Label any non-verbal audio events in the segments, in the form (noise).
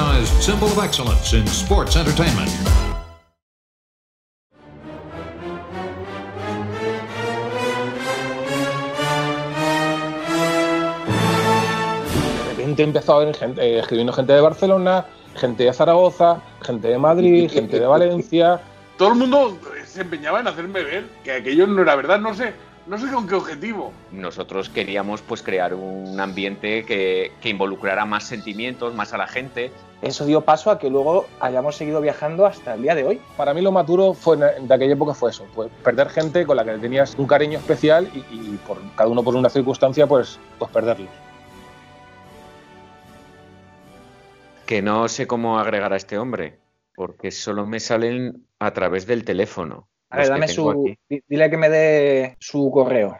recognized symbol of excellence in sports entertainment. De repente empezó a haber gente, eh, escribiendo gente de Barcelona, gente de Zaragoza, gente de Madrid, (laughs) gente de Valencia. Todo el mundo se empeñaba en hacerme ver que aquello no era verdad, no sé, no sé con qué objetivo. Nosotros queríamos pues crear un ambiente que, que involucrara más sentimientos, más a la gente. Eso dio paso a que luego hayamos seguido viajando hasta el día de hoy. Para mí lo más duro fue en- de aquella época fue eso, pues perder gente con la que tenías un cariño especial y, y por cada uno por una circunstancia, pues, pues perderlos. Que no sé cómo agregar a este hombre, porque solo me salen a través del teléfono. A ver, dame su. aquí. di- Dile que me dé su correo.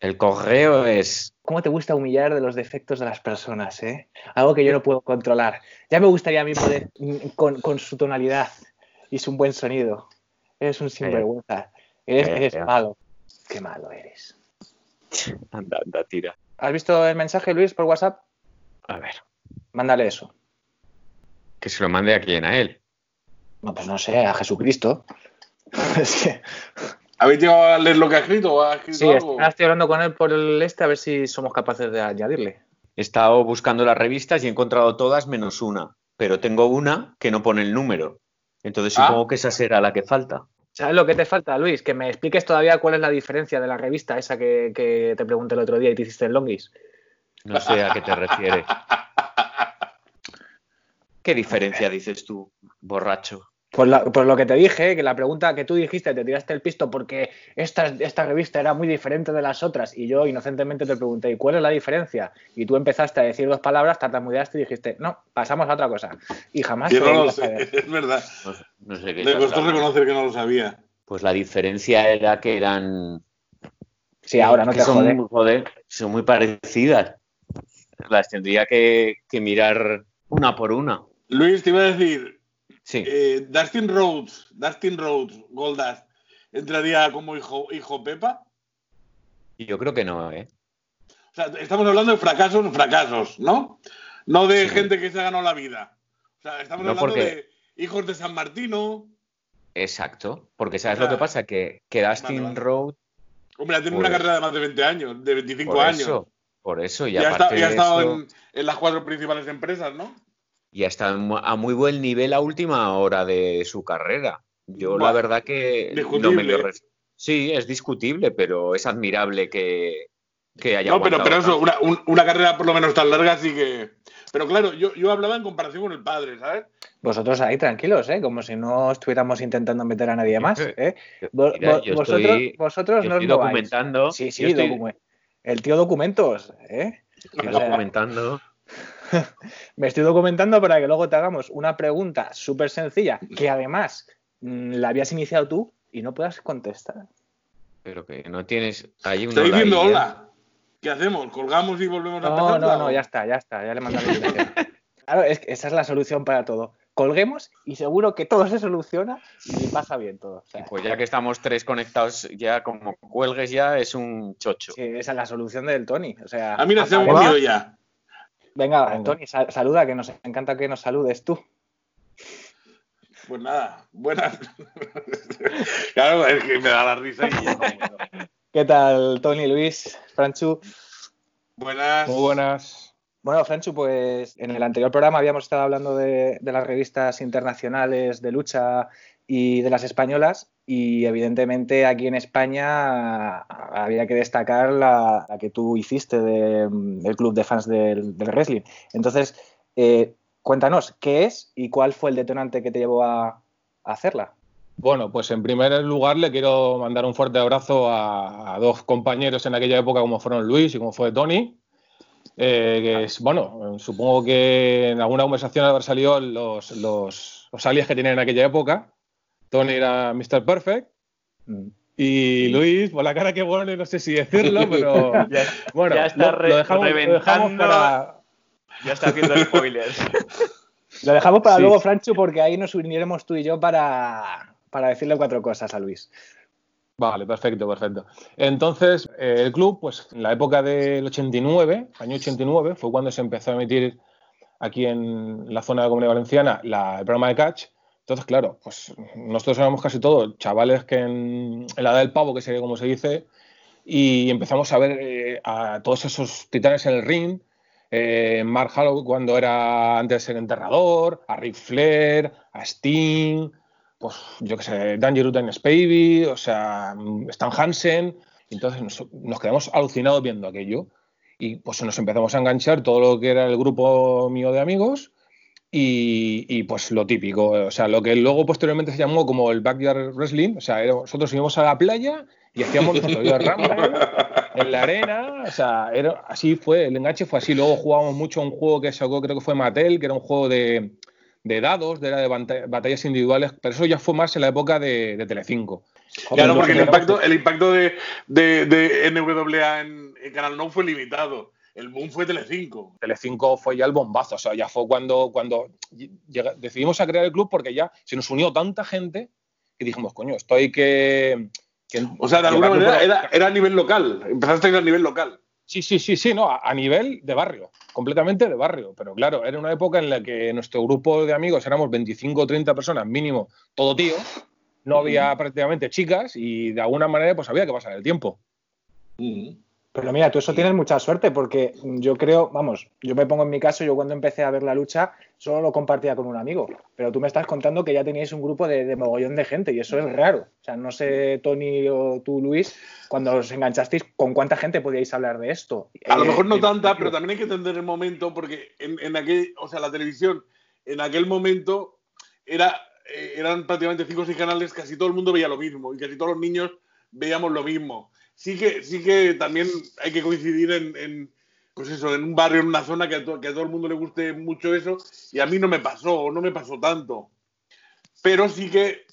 El correo es ¿Cómo te gusta humillar de los defectos de las personas, eh? Algo que yo no puedo controlar. Ya me gustaría a mí poder, mm, con, con su tonalidad y su buen sonido. Eres un sinvergüenza. Eres, Eh, eres eh. malo. Qué malo eres. (laughs) Anda, anda, tira. ¿Has visto el mensaje, Luis, por WhatsApp? A ver, Mándale eso. que se lo mande a quien, a él. No, pues no sé, a Jesucristo. (laughs) es que. ¿Habéis llegado a leer lo que ha escrito o ha escrito Sí, algo? estoy hablando con él por el este a ver si somos capaces de añadirle. He estado buscando las revistas y he encontrado todas menos una, pero tengo una que no pone el número. Entonces Ah. supongo que esa será la que falta. ¿Sabes lo que te falta, Luis? Que me expliques todavía cuál es la diferencia de la revista esa que, que te pregunté el otro día y te hiciste el longis. No sé a qué te refieres. (laughs) ¿Qué diferencia dices tú, borracho? Por, la- por lo que te dije, que la pregunta que tú dijiste, te tiraste el pisto porque esta, esta revista era muy diferente de las otras y yo inocentemente te pregunté, ¿y cuál es la diferencia? Y tú empezaste a decir dos palabras, tartamudeaste y dijiste, no, pasamos a otra cosa. Y jamás Yo te no lo sé, saber. (laughs) es verdad. No, sé- no sé qué Me estás costó hablando. reconocer que no lo sabía. Pues la diferencia era que eran. Sí, ahora no que te son, jode. muy- joder, son muy parecidas. Las tendría que, que mirar una por una. Luis, te iba a decir, Sí. eh, Dustin Rhodes, Dustin Rhodes, Goldust, ¿entraría como hijo, hijo Pepa? Yo creo que no, ¿eh? O sea, estamos hablando de fracasos, fracasos, ¿no? No de Sí. gente que se ha ganado la vida. O sea, estamos No, hablando porque- de hijos de San Martino. Exacto. Porque ¿sabes lo que pasa? Que, que Dustin Vale, vale. Road. Hombre, ha tenido Pues- una carrera de más de 20 años, de 25 Por años. eso. Por eso. Y Y ha, aparte estado, y ha estado eso, en, en las cuatro principales empresas, ¿no? Y está a muy buen nivel a última hora de su carrera. Yo la verdad que no discutible. me lo res- Sí, es discutible, pero es admirable que, que haya No, pero, pero eso, una, un- una carrera por lo menos tan larga sí que... Pero claro, yo, yo hablaba en comparación con el padre, ¿sabes? Vosotros ahí tranquilos, ¿eh? Como si no estuviéramos intentando meter a nadie más, ¿eh? Mira, yo vosotros, estoy- vosotros Yo no os estoy documentando. Sí, sí, estoy, el tío documentos, ¿eh? estoy o sea- documentando. (laughs) Me estoy documentando para que luego te hagamos una pregunta súper sencilla que además mm, la habías iniciado tú y no puedas contestar. Pero que no tienes. Hay una Estoy diciendo ladilla. hola. ¿Qué hacemos? ¿Colgamos y volvemos a No, empezar? no, no, ya está, ya está, ya le mandé la invitación. (laughs) Claro, es que esa es la solución para todo. Colguemos y seguro que todo se soluciona y pasa bien todo. O sea, Pues ya que estamos tres conectados, ya como cuelgues ya es un chocho. sí, esa es la solución del Tony. O sea, Ah, mira, se ha acabemos- unido ya. Venga, Venga. Tony, sal- saluda, que nos encanta que nos saludes tú. Pues nada, buenas. (laughs) claro, es que me da la risa y ya. ¿Qué tal, Tony, Luis, Franchu? Buenas. Muy buenas. Bueno, Franchu, pues en el anterior programa habíamos estado hablando de, de las revistas internacionales de lucha y de las españolas y evidentemente aquí en España había que destacar la, la que tú hiciste de- del club de fans del, del wrestling. Entonces, eh, cuéntanos, ¿qué es y cuál fue el detonante que te llevó a, a hacerla? Bueno, pues en primer lugar le quiero mandar un fuerte abrazo a, a dos compañeros en aquella época como fueron Luis y como fue Tony. eh, que es, bueno, supongo que en alguna conversación haber salido los, los, los alias que tenían en aquella época. Tony era Mr. Perfect Mm. y Luis, por la cara que pone, no sé si decirlo, (laughs) pero (laughs) bueno, ya está lo, lo dejamos, lo dejamos reventando. para, Ya está haciendo spoilers. (laughs) Lo dejamos para Sí. luego, Franchu, porque ahí nos uniremos tú y yo para, para decirle cuatro cosas a Luis. Vale, perfecto, perfecto. Entonces, eh, el club, pues en la época del 89, año 89, fue cuando se empezó a emitir aquí en la zona de la Comunidad Valenciana el programa de catch. Entonces, claro, pues nosotros éramos casi todos chavales que en, la edad del pavo, que sería como se dice, y empezamos a ver eh, a todos esos titanes en el ring. Eh, Mark Hallow cuando era antes de ser enterrador, a Ric Flair, a Sting, pues yo qué sé, Danger en Spavey, o sea, Stan Hansen. Entonces nos, quedamos alucinados viendo aquello y pues nos empezamos a enganchar todo lo que era el grupo mío de amigos y, pues lo típico, o sea, lo que luego posteriormente se llamó como el backyard wrestling, o sea, nosotros íbamos a la playa y hacíamos (laughs) nuestro rumble en la arena, o sea, era, así fue, el enganche fue así, luego jugábamos mucho un juego que sacó, creo que fue Mattel, que era un juego de, de dados, de, de batallas individuales, pero eso ya fue más en la época de, de Telecinco. Claro, porque el impacto, el impacto de, de, NWA en, Canal No fue limitado. El boom fue Telecinco. Telecinco fue ya el bombazo, o sea, ya fue cuando, cuando decidimos a crear el club porque ya se nos unió tanta gente que dijimos, coño, esto hay que... o sea, de alguna manera era, era, a nivel local, empezaste a ir a nivel local. Sí, sí, sí, sí, no, a, nivel de barrio, completamente de barrio. Pero claro, era una época en la que nuestro grupo de amigos éramos 25 o 30 personas mínimo, todo tío, no había prácticamente chicas y de alguna manera pues había que pasar el tiempo. Pero mira, tú eso tienes mucha suerte porque yo creo, vamos, yo me pongo en mi caso, yo cuando empecé a ver la lucha solo lo compartía con un amigo, pero tú me estás contando que ya teníais un grupo de, mogollón de gente y eso es raro. O sea, no sé, Tony o tú, Luis, cuando os enganchasteis, ¿con cuánta gente podíais hablar de esto? A lo mejor no eh, tanta, pero también hay que entender el momento porque en, en aquel, o sea, la televisión en aquel momento era, eh, eran prácticamente cinco o seis canales, casi todo el mundo veía lo mismo y casi todos los niños veíamos lo mismo sí que, sí que también hay que coincidir en, pues eso, en un barrio, en una zona que a, todo el mundo le guste mucho eso, y a mí no me pasó, no me pasó tanto. Pero sí que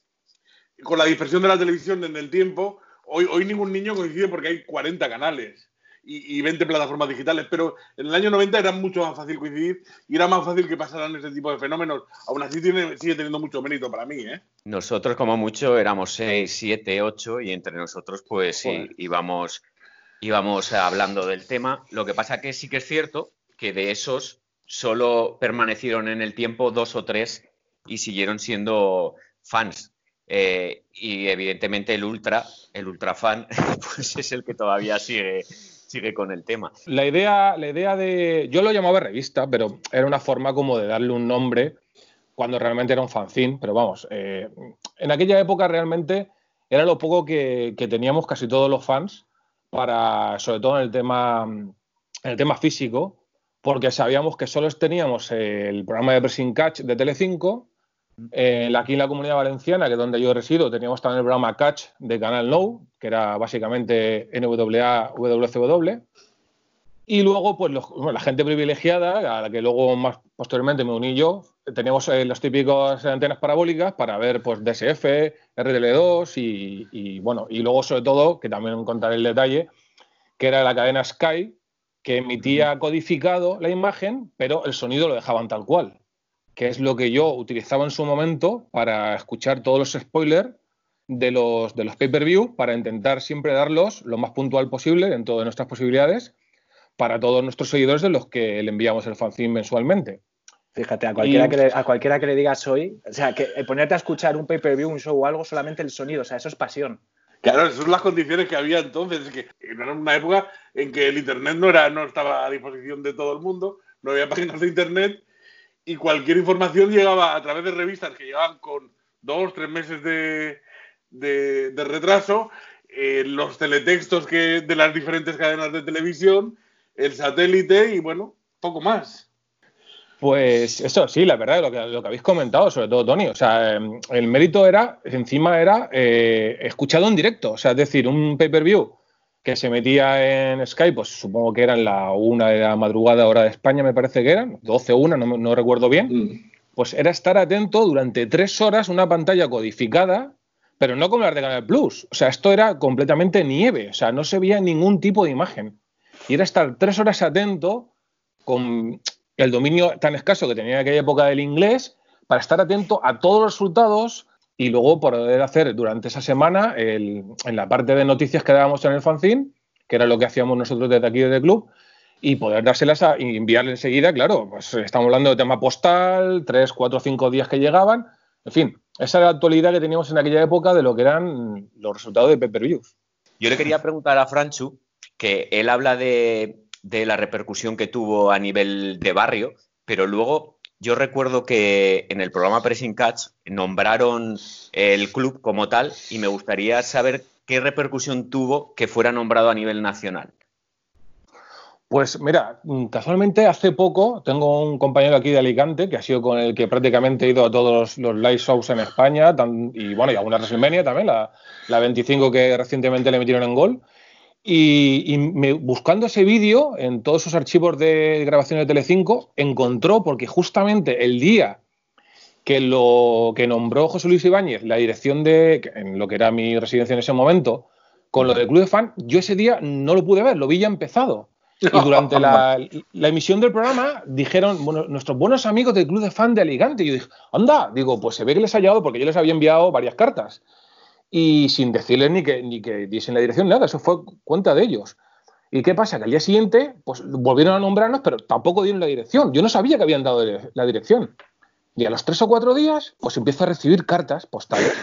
con la dispersión de la televisión en el tiempo, hoy, hoy ningún niño coincide porque hay 40 canales y, 20 plataformas digitales, pero en el año 90 era mucho más fácil coincidir y era más fácil que pasaran ese tipo de fenómenos. Aún así tiene, sigue teniendo mucho mérito para mí. ¿eh? Nosotros como mucho éramos 6, 7, 8 y entre nosotros pues sí, íbamos, íbamos hablando del tema. Lo que pasa que sí que es cierto que de esos solo permanecieron en el tiempo dos o tres y siguieron siendo fans. Eh, y evidentemente el ultra, el ultra fan, (laughs) pues es el que todavía sigue, sigue con el tema. La idea, la idea de. Yo lo llamaba revista, pero era una forma como de darle un nombre cuando realmente era un fanzine. Pero vamos, eh, en aquella época realmente era lo poco que, teníamos casi todos los fans para, sobre todo en el tema, en el tema físico, porque sabíamos que solo teníamos el programa de Pressing Catch de Telecinco eh, aquí en la comunidad valenciana, que es donde yo resido, teníamos también el programa Catch de Canal No, que era básicamente NWA, WCW. Y luego, pues la gente privilegiada, a la que luego más posteriormente me uní yo, teníamos eh, las típicas antenas parabólicas para ver pues DSF, RTL2 y, bueno, y luego sobre todo, que también contaré el detalle, que era la cadena Sky, que emitía codificado la imagen, pero el sonido lo dejaban tal cual que es lo que yo utilizaba en su momento para escuchar todos los spoilers de los, de los pay-per-view, para intentar siempre darlos lo más puntual posible dentro de nuestras posibilidades para todos nuestros seguidores de los que le enviamos el fanzine mensualmente. Fíjate, a cualquiera, que le, a cualquiera que le digas hoy, o sea, que ponerte a escuchar un pay-per-view, un show o algo, solamente el sonido, o sea, eso es pasión. Claro, esas son las condiciones que había entonces, es que era una época en que el Internet no, era, no estaba a disposición de todo el mundo, no había páginas de Internet y cualquier información llegaba a través de revistas que llegaban con dos, tres meses de, de, retraso, los teletextos que, de las diferentes cadenas de televisión, el satélite y bueno, poco más. Pues eso sí, la verdad, lo que, lo que habéis comentado, sobre todo Tony, o sea, em, el mérito era, encima era eh, escuchado en directo, o sea, es decir, un pay-per-view que se metía en Skype, pues supongo que eran la una de la madrugada hora de España, me parece que eran, 12 o una, no, recuerdo bien, mm. pues era estar atento durante tres horas, una pantalla codificada, pero no como la de Canal Plus. O sea, esto era completamente nieve, o sea, no se veía ningún tipo de imagen. Y era estar tres horas atento con el dominio tan escaso que tenía en aquella época del inglés, para estar atento a todos los resultados, y luego poder hacer durante esa semana en la parte de noticias que dábamos en el fanzine, que era lo que hacíamos nosotros desde aquí desde el club, y poder dárselas a, y enviarle enseguida, claro, pues estamos hablando de tema postal, tres, cuatro, cinco días que llegaban, en fin, esa era la actualidad que teníamos en aquella época de lo que eran los resultados de Pepper Views. Yo le quería preguntar a Franchu, que él habla de, de la repercusión que tuvo a nivel de barrio, pero luego yo recuerdo que en el programa Pressing Catch nombraron el club como tal y me gustaría saber qué repercusión tuvo que fuera nombrado a nivel nacional. Pues mira, casualmente hace poco tengo un compañero aquí de Alicante que ha sido con el que prácticamente he ido a todos los, live shows en España y bueno, y alguna WrestleMania también, la, la 25 que recientemente le metieron en gol. Y, buscando ese vídeo en todos sus archivos de grabación de Telecinco, encontró, porque justamente el día que lo que nombró José Luis Ibáñez, la dirección de en lo que era mi residencia en ese momento, con lo del club de fan, yo ese día no lo pude ver, lo vi ya empezado. Y (laughs) durante la, emisión del programa dijeron, bueno, nuestros buenos amigos del club de fan de Alicante. Y yo dije, anda, digo, pues se ve que les ha llegado porque yo les había enviado varias cartas y sin decirles ni que, ni que diesen la dirección, nada, eso fue cuenta de ellos. ¿Y qué pasa? Que al día siguiente, pues volvieron a nombrarnos, pero tampoco dieron la dirección. Yo no sabía que habían dado la dirección. Y a los tres o cuatro días, pues empiezo a recibir cartas postales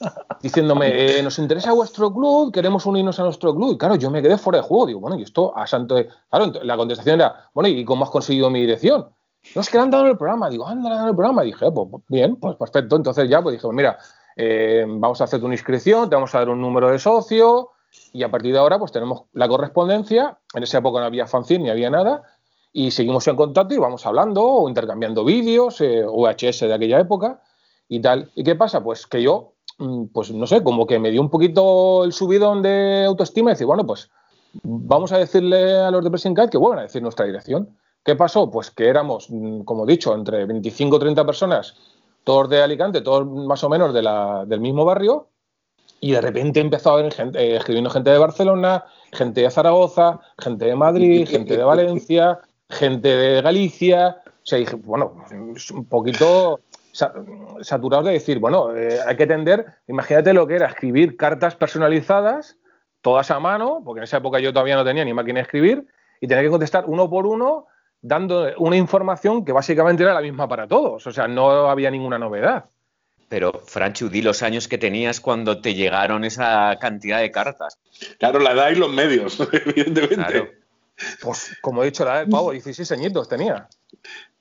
(laughs) diciéndome, eh, nos interesa vuestro club, queremos unirnos a nuestro club. Y claro, yo me quedé fuera de juego. Digo, bueno, y esto a santo. Claro, la contestación era, bueno, ¿y cómo has conseguido mi dirección? No, es que le han dado el programa. Digo, anda, le han dado el programa. Y dije, pues bien, pues perfecto. Entonces ya, pues dije, mira, eh, vamos a hacer una inscripción, te vamos a dar un número de socio y a partir de ahora pues tenemos la correspondencia. En esa época no había fanzine ni había nada y seguimos en contacto y vamos hablando o intercambiando vídeos, eh, VHS de aquella época y tal. ¿Y qué pasa? Pues que yo, mm, pues no sé, como que me dio un poquito el subidón de autoestima y decir, bueno, pues vamos a decirle a los de Pressing Cat que vuelvan a decir nuestra dirección. ¿Qué pasó? Pues que éramos, mm, como he dicho, entre 25 o 30 personas todos de Alicante, todos más o menos de la, del mismo barrio, y de repente empezó a haber gente, eh, escribiendo gente de Barcelona, gente de Zaragoza, gente de Madrid, (laughs) gente de Valencia, gente de Galicia. O sea, dije, bueno, un poquito saturado de decir, bueno, eh, hay que tender, imagínate lo que era escribir cartas personalizadas, todas a mano, porque en esa época yo todavía no tenía ni máquina de escribir, y tener que contestar uno por uno dando una información que básicamente era la misma para todos. O sea, no había ninguna novedad. Pero, Franchu, di los años que tenías cuando te llegaron esa cantidad de cartas. Claro, la edad y los medios, (laughs) evidentemente. Pues, como he dicho, la edad del pavo, 16 añitos tenía.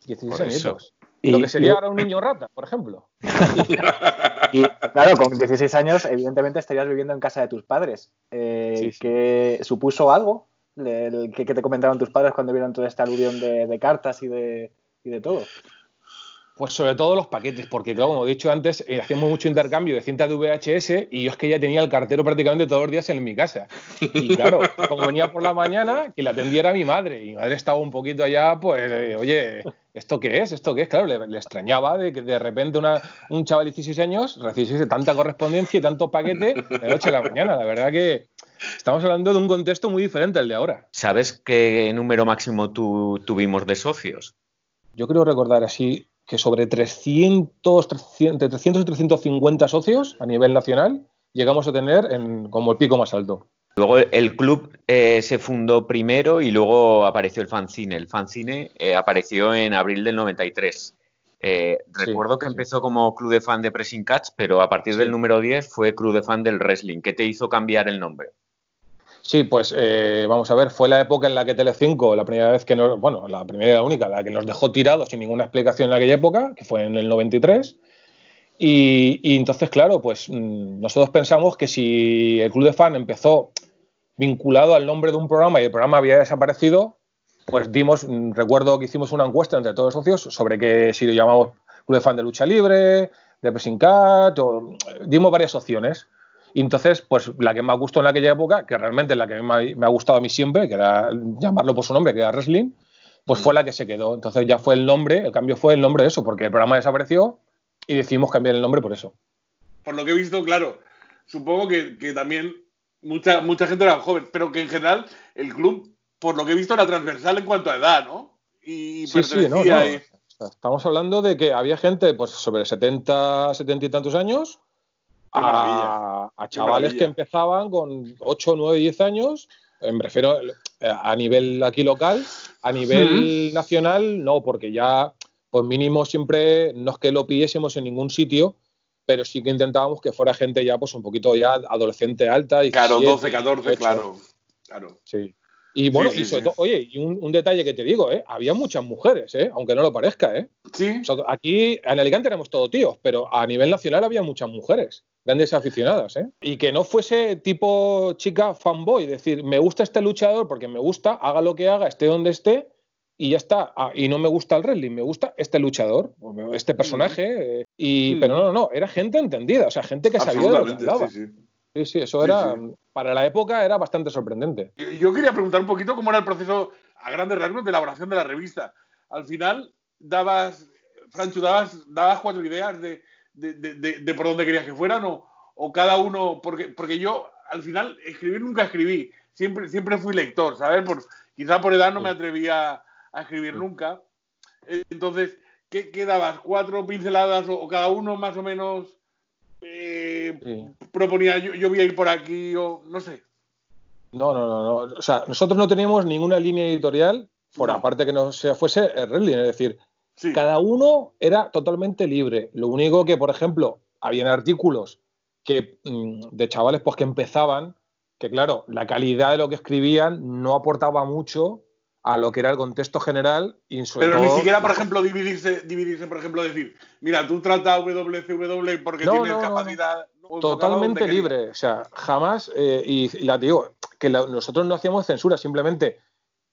16 añitos. Lo que sería ahora un niño rata, por ejemplo. (laughs) y claro, con 16 años, evidentemente estarías viviendo en casa de tus padres. Eh, ¿Que supuso algo ¿Qué, te comentaron tus padres cuando vieron toda esta alusión de, cartas y de, de todo? Pues sobre todo los paquetes, porque como he dicho antes, eh, hacíamos mucho intercambio de cintas de VHS y yo es que ya tenía el cartero prácticamente todos los días en mi casa. Y claro, como venía por la mañana, que la atendiera mi madre. Y mi madre estaba un poquito allá, pues, eh, oye, ¿esto qué es? ¿Esto qué es? Claro, le, extrañaba de que de repente una, un chaval de 16 años recibiese tanta correspondencia y tanto paquete de noche a la mañana. La verdad que Estamos hablando de un contexto muy diferente al de ahora. ¿Sabes qué número máximo tuvimos de socios? Yo creo recordar así que sobre 300, 300, 300 y 350 socios a nivel nacional llegamos a tener en, como el pico más alto. Luego el club eh, se fundó primero y luego apareció el fanzine. El fanzine eh, apareció en abril del 93. Eh, recuerdo que empezó como club de fan de Pressing Catch, pero a partir del número 10 fue club de fan del wrestling. ¿Qué te hizo cambiar el nombre? Sí, pues eh, vamos a ver, fue la época en la que Telecinco, la primera vez que nos, bueno, la primera y la única, la que nos dejó tirados sin ninguna explicación en aquella época, que fue en el 93. Y, entonces, claro, pues mm, nosotros pensamos que si el club de fan empezó vinculado al nombre de un programa y el programa había desaparecido, pues dimos, mm, recuerdo que hicimos una encuesta entre todos los socios sobre que si lo llamamos club de fan de lucha libre, de pressing cat, o, dimos varias opciones. Y entonces, pues la que más gustó en aquella época, que realmente es la que me ha gustado a mí siempre, que era llamarlo por su nombre, que era Wrestling, pues fue la que se quedó. Entonces ya fue el nombre, el cambio fue el nombre de eso, porque el programa desapareció y decidimos cambiar el nombre por eso. Por lo que he visto, claro, supongo que, también mucha, mucha gente era joven, pero que en general el club, por lo que he visto, era transversal en cuanto a edad, ¿no? Y sí, sí, no, Estamos hablando de que había gente pues sobre 70, 70 y tantos años a, chavales que empezaban con 8, 9, 10 años Me refiero a nivel aquí local, a nivel nacional, no, porque ya, pues mínimo siempre, no es que lo pidiésemos en ningún sitio, pero sí que intentábamos que fuera gente ya, pues un poquito ya adolescente alta. Y claro, 12, 14, claro. claro. Sí. Y bueno, y sobre todo, oye, y un, detalle que te digo, ¿eh? había muchas mujeres, ¿eh? aunque no lo parezca. ¿eh? Sí. aquí en Alicante éramos todos tíos, pero a nivel nacional había muchas mujeres, grandes aficionadas. ¿eh? Y que no fuese tipo chica fanboy, decir, me gusta este luchador porque me gusta, haga lo que haga, esté donde esté, y ya está. Ah, y no me gusta el wrestling, me gusta este luchador, este personaje. Eh, y, Pero no, no, no, era gente entendida, o sea, gente que sabía de lo que hablaba. Sí, sí. Sí, sí, eso era, para la época era bastante sorprendente. Yo quería preguntar un poquito cómo era el proceso a grandes rasgos de elaboración de la revista. Al final, dabas, Francho, dabas, dabas cuatro ideas de, por dónde querías que fueran o, o, cada uno, porque, porque yo al final escribir nunca escribí, siempre, siempre fui lector, ¿sabes? Por, quizá por edad no me atrevía a escribir nunca. Entonces, ¿qué, dabas? ¿Cuatro pinceladas o cada uno más o menos eh, proponía yo, voy a ir por aquí o no sé. No, no, no, no. O sea, nosotros no teníamos ninguna línea editorial, por aparte que no sea fuese el es decir, cada uno era totalmente libre. Lo único que, por ejemplo, habían artículos que mm, de chavales pues que empezaban, que claro, la calidad de lo que escribían no aportaba mucho a lo que era el contexto general. Y Pero ni siquiera, por ejemplo, dividirse, dividirse, por ejemplo, decir, mira, tú trata WCW porque tienes capacidad. Totalmente libre, o sea, jamás, eh, y, la digo, que nosotros no hacíamos censura, simplemente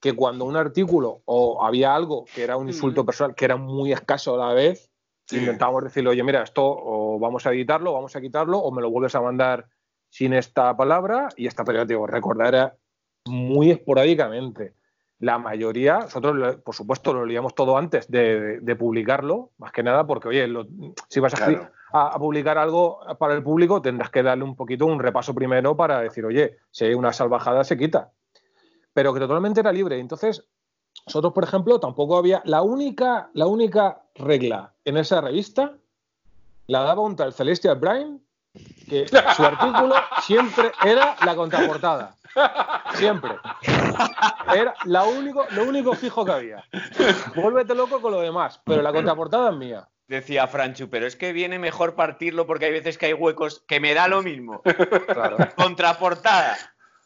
que cuando un artículo o había algo que era un insulto personal, que era muy escaso a la vez, intentábamos decirle, oye, mira, esto o vamos a editarlo, vamos a quitarlo, o me lo vuelves a mandar sin esta palabra, y esta pelea, digo, recordar era muy esporádicamente la mayoría, nosotros por supuesto lo leíamos todo antes de, publicarlo, más que nada porque, oye, si vas a, publicar algo para el público tendrás que darle un poquito un repaso primero para decir, oye, si hay una salvajada se quita. Pero que totalmente era libre. Entonces, nosotros, por ejemplo, tampoco había, la única, la única regla en esa revista la daba un tal Celestial Brian, que su artículo siempre era la contraportada. Siempre. Era único, lo único fijo que había. Vuélvete loco con lo demás, pero la contraportada es mía. Decía Franchu, pero es que viene mejor partirlo porque hay veces que hay huecos que me da lo mismo. Contraportada.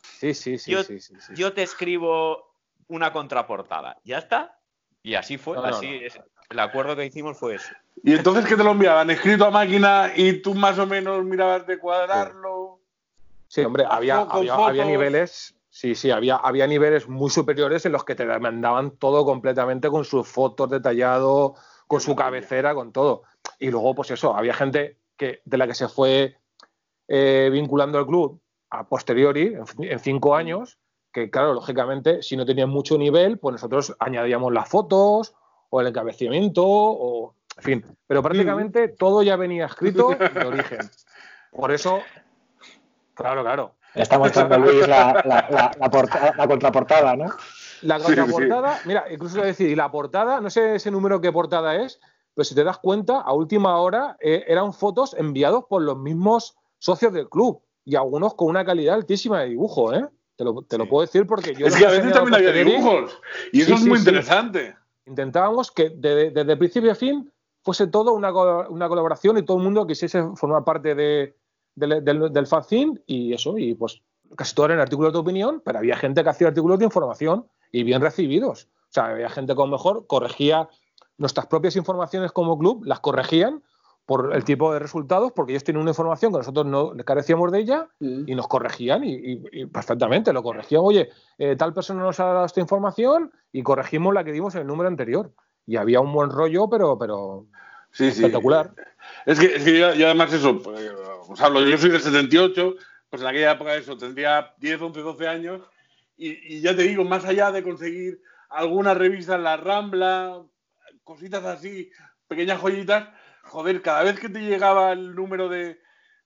Sí, sí, sí yo, sí, sí, yo, te escribo una contraportada. ¿Ya está? Y así fue. así el acuerdo que hicimos fue eso. ¿Y entonces qué te lo enviaban? ¿Escrito a máquina y tú más o menos mirabas de cuadrarlo? Sí, hombre, había, había, niveles. Sí, sí, había, había niveles muy superiores en los que te mandaban todo completamente con sus fotos detallado, con su cabecera, con todo. Y luego, pues eso, había gente que, de la que se fue eh, vinculando al club a posteriori, en, cinco años, que claro, lógicamente, si no tenían mucho nivel, pues nosotros añadíamos las fotos o el encabecimiento, o en fin. Pero prácticamente todo ya venía escrito de origen. Por eso Claro, claro. Está mostrando Luis la, la, contraportada, ¿no? La contraportada, mira, incluso decir, y la portada, no sé ese número qué portada es, pero si te das cuenta, a última hora eh, eran fotos enviados por los mismos socios del club y algunos con una calidad altísima de dibujo, ¿eh? Te lo, te lo puedo decir porque yo... Es que a veces también había dibujos y eso es muy interesante. Intentábamos que desde, principio a fin fuese todo una, una colaboración y todo el mundo quisiese formar parte de, del, del, y eso, y pues casi todo eran artículos de opinión, pero había gente que hacía artículos de información y bien recibidos. O sea, había gente que mejor corregía nuestras propias informaciones como club, las corregían por el tipo de resultados, porque ellos tienen una información que nosotros no carecíamos de ella mm. y nos corregían y, perfectamente lo corregían. Oye, eh, tal persona nos ha dado esta información y corregimos la que dimos en el número anterior. Y había un buen rollo, pero, pero espectacular. Es que, es que yo, además eso, pues, os hablo, yo soy del 78, pues en aquella época eso, tendría 10, 11, 12 años, y, ya te digo, más allá de conseguir alguna revista en la Rambla, cositas así, pequeñas joyitas, joder, cada vez que te llegaba el número de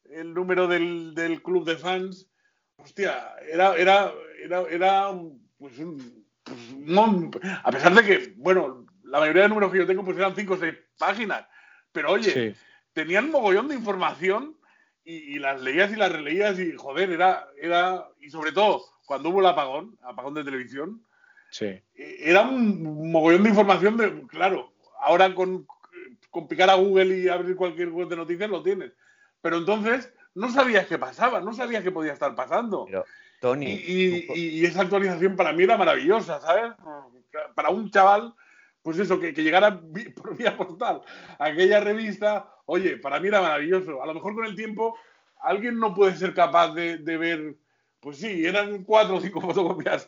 el número del, del club de fans, hostia, era, era, era, era pues un, pues, no, a pesar de que, bueno, la mayoría de números que yo tengo pues eran 5 o 6 páginas, pero oye, tenían mogollón de información y, las leías y las releías y, joder, era, era, y sobre todo, cuando hubo el apagón, apagón de televisión, sí. E, era un mogollón de información de, claro, ahora con, con picar a Google y abrir cualquier web de noticias lo tienes. Pero entonces no sabías qué pasaba, no sabías qué podía estar pasando. Pero, Tony. Y, y, esa actualización para mí era maravillosa, ¿sabes? Para un chaval, pues eso, que, que llegara (laughs) por vía postal aquella revista, oye, para mí era maravilloso. A lo mejor con el tiempo alguien no puede ser capaz de, de ver, pues sí, eran cuatro o cinco (laughs) fotocopias,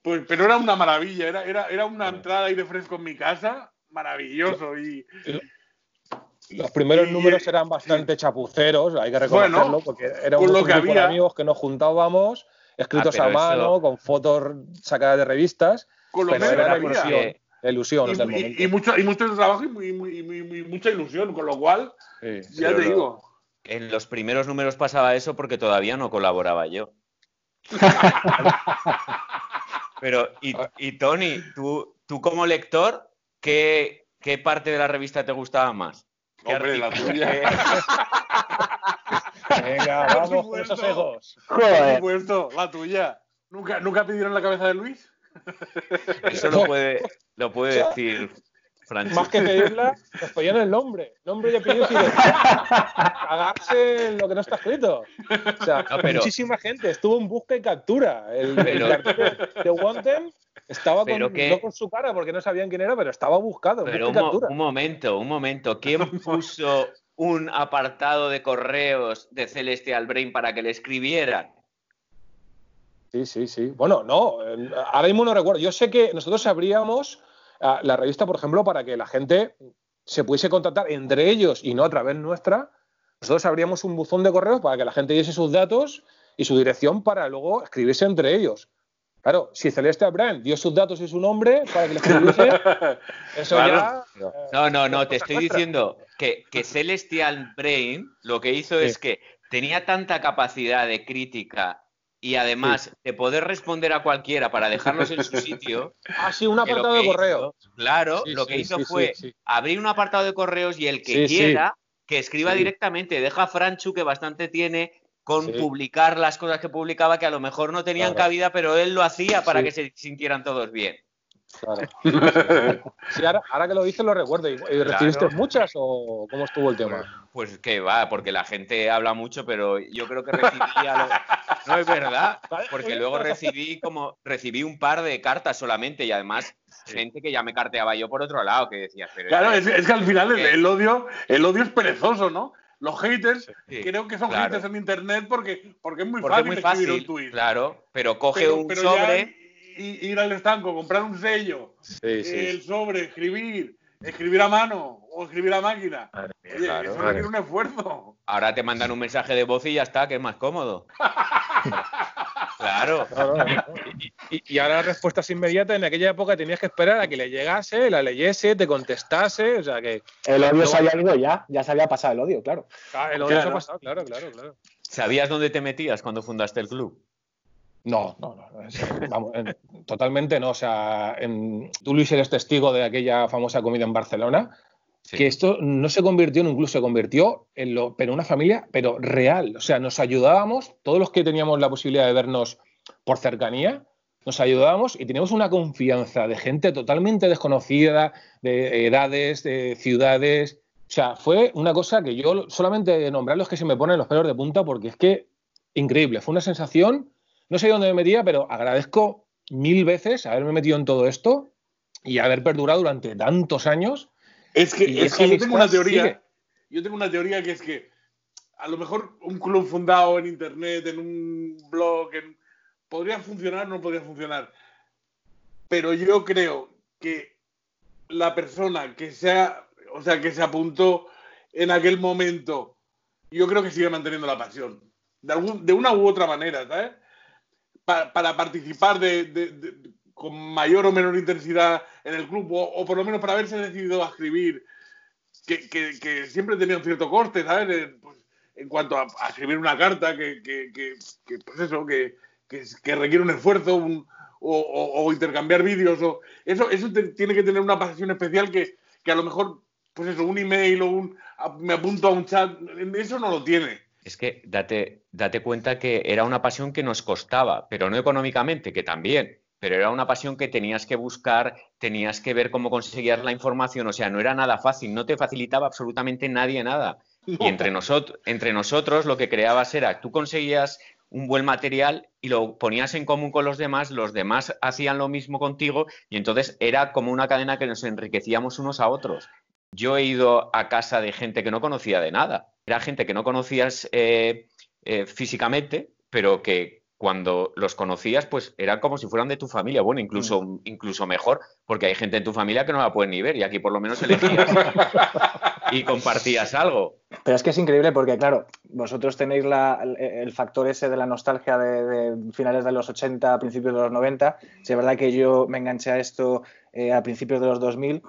pues, pero era una maravilla, era, era, era una entrada ahí de fresco en mi casa, maravilloso. Y, los primeros números eran bastante chapuceros, hay que reconocerlo, porque éramos un grupo de amigos que nos juntábamos, escritos ah, a mano, con fotos sacadas de revistas, con pero era la ilusión y, momento. mucho, y mucho trabajo y, mucha ilusión, con lo cual, Sí, ya te digo. En los primeros números pasaba eso porque todavía no colaboraba yo. (laughs) Pero, y, y Tony, tú, tú como lector, ¿qué, ¿qué parte de la revista te gustaba más? ¿Qué Hombre, la tuya. (laughs) Venga, vamos con esos egos. Por Joder. supuesto, la tuya. ¿Nunca, ¿Nunca pidieron la cabeza de Luis? Eso lo puede, lo puede decir Francis. Más que pedirla, nos pedían el nombre. Nombre y apellido y de cagarse en lo que no está escrito. O sea, No, pero- muchísima gente estuvo en busca y captura. El, Pero- el de, Wanted estaba con, que- no con su cara porque no sabían quién era, pero estaba buscado. Pero mo- un momento, un momento. ¿Quién (laughs) puso un apartado de correos de Celestial Brain para que le escribieran? Sí, sí, sí. Bueno, no, eh, ahora mismo no recuerdo. Yo sé que nosotros abríamos ah, la revista, por ejemplo, para que la gente se pudiese contactar entre ellos y no a través nuestra. Nosotros abríamos un buzón de correos para que la gente diese sus datos y su dirección para luego escribirse entre ellos. Claro, si Celeste Brand dio sus datos y su nombre para que le escribiese, (laughs) eso Claro. ya. eh, No, no, no, te estoy diciendo que, que Celestial Brain lo que hizo Sí. es que tenía tanta capacidad de crítica y además de poder responder a cualquiera para dejarlos en su sitio. (laughs) Ah, sí, un apartado de correo. hizo- claro, Sí, lo que sí, hizo sí, fue sí, sí. abrir un apartado de correos y el que Sí, sí. quiera que escriba Sí. directamente. Deja a Franchu, que bastante tiene con Sí. publicar las cosas que publicaba que a lo mejor no tenían Claro. cabida, pero él lo hacía para Sí. que se sintieran todos bien. Claro. (laughs) Sí, ahora, ahora que lo dices lo recuerdo. ¿Y, recibiste Claro. muchas o cómo estuvo el tema? Pues que va, porque la gente habla mucho, pero yo creo que recibí a lo- (laughs) No es verdad, porque luego (laughs) recibí como recibí un par de cartas solamente y además gente que ya me carteaba yo por otro lado, que decía, pero Claro, es, que al final el, el odio, el odio es perezoso, ¿no? Los haters Sí, creo que son claro. haters en internet porque, porque es muy porque es fácil escribir un claro, pero coge Pero- un pero sobre, ir al estanco, comprar un sello, Sí, el sobre, escribir, escribir a mano o escribir a máquina. Oye, claro, eso claro. requiere un esfuerzo. ahora te mandan un mensaje de voz y ya está, que es más cómodo. (laughs) Claro. Y, y- y ahora la respuesta es inmediata. En aquella época tenías que esperar a que le llegase, la leyese, te contestase. O sea que El odio se había ido ya, ya se había pasado el odio, claro. el odio se ha pasado, claro, claro, claro. ¿Sabías dónde te metías cuando fundaste el club? No, no, no. es- vamos, en- totalmente no. O sea, en- tú, Luis, eres testigo de aquella famosa comida en Barcelona. Sí. Que esto no se convirtió en un club, se convirtió en lo, pero una familia, pero real. O sea, nos ayudábamos, todos los que teníamos la posibilidad de vernos por cercanía, nos ayudábamos y teníamos una confianza de gente totalmente desconocida, de edades, de ciudades. O sea, fue una cosa que yo solamente de nombrarlo es que se me ponen los pelos de punta porque es que increíble. Fue una sensación, no sé dónde me metía, pero agradezco mil veces haberme metido en todo esto y haber perdurado durante tantos años. Es que, es que yo tengo una teoría. sigue. Yo tengo una teoría que es que a lo mejor un club fundado en internet, en un blog, en- podría funcionar o no podría funcionar. Pero yo creo que la persona que se ha- o sea, que se apuntó en aquel momento, yo creo que sigue manteniendo la pasión. De, algún- de una u otra manera, ¿sabes? Pa- para participar de, de- con mayor o menor intensidad en el club, o, por lo menos para haberse decidido a escribir, que, siempre tenía un cierto coste, ¿sabes? En, pues, en cuanto a, a escribir una carta, que, pues eso, que, requiere un esfuerzo, o, intercambiar vídeos, o eso, eso te- tiene que tener una pasión especial que, que a lo mejor, pues eso, un email o un a- me apunto a un chat, eso no lo tiene. Es que date, date cuenta que era una pasión que nos costaba, pero no económicamente, que también, pero era una pasión que tenías que buscar, tenías que ver cómo conseguías la información, o sea, no era nada fácil, no te facilitaba absolutamente nadie nada. Y entre, nosotros, entre nosotros lo que creabas era, tú conseguías un buen material y lo ponías en común con los demás, los demás hacían lo mismo contigo y entonces era como una cadena que nos enriquecíamos unos a otros. Yo he ido a casa de gente que no conocía de nada, era gente que no conocías eh, eh, físicamente, pero que cuando los conocías, pues era como si fueran de tu familia. Bueno, incluso, mm. incluso mejor, porque hay gente en tu familia que no la pueden ni ver y aquí por lo menos elegías y compartías algo. Pero es que es increíble porque, claro, vosotros tenéis el factor ese de la nostalgia de, finales de los 80, principios de los 90. Si es verdad que yo me enganché a esto eh, a principios de los 2000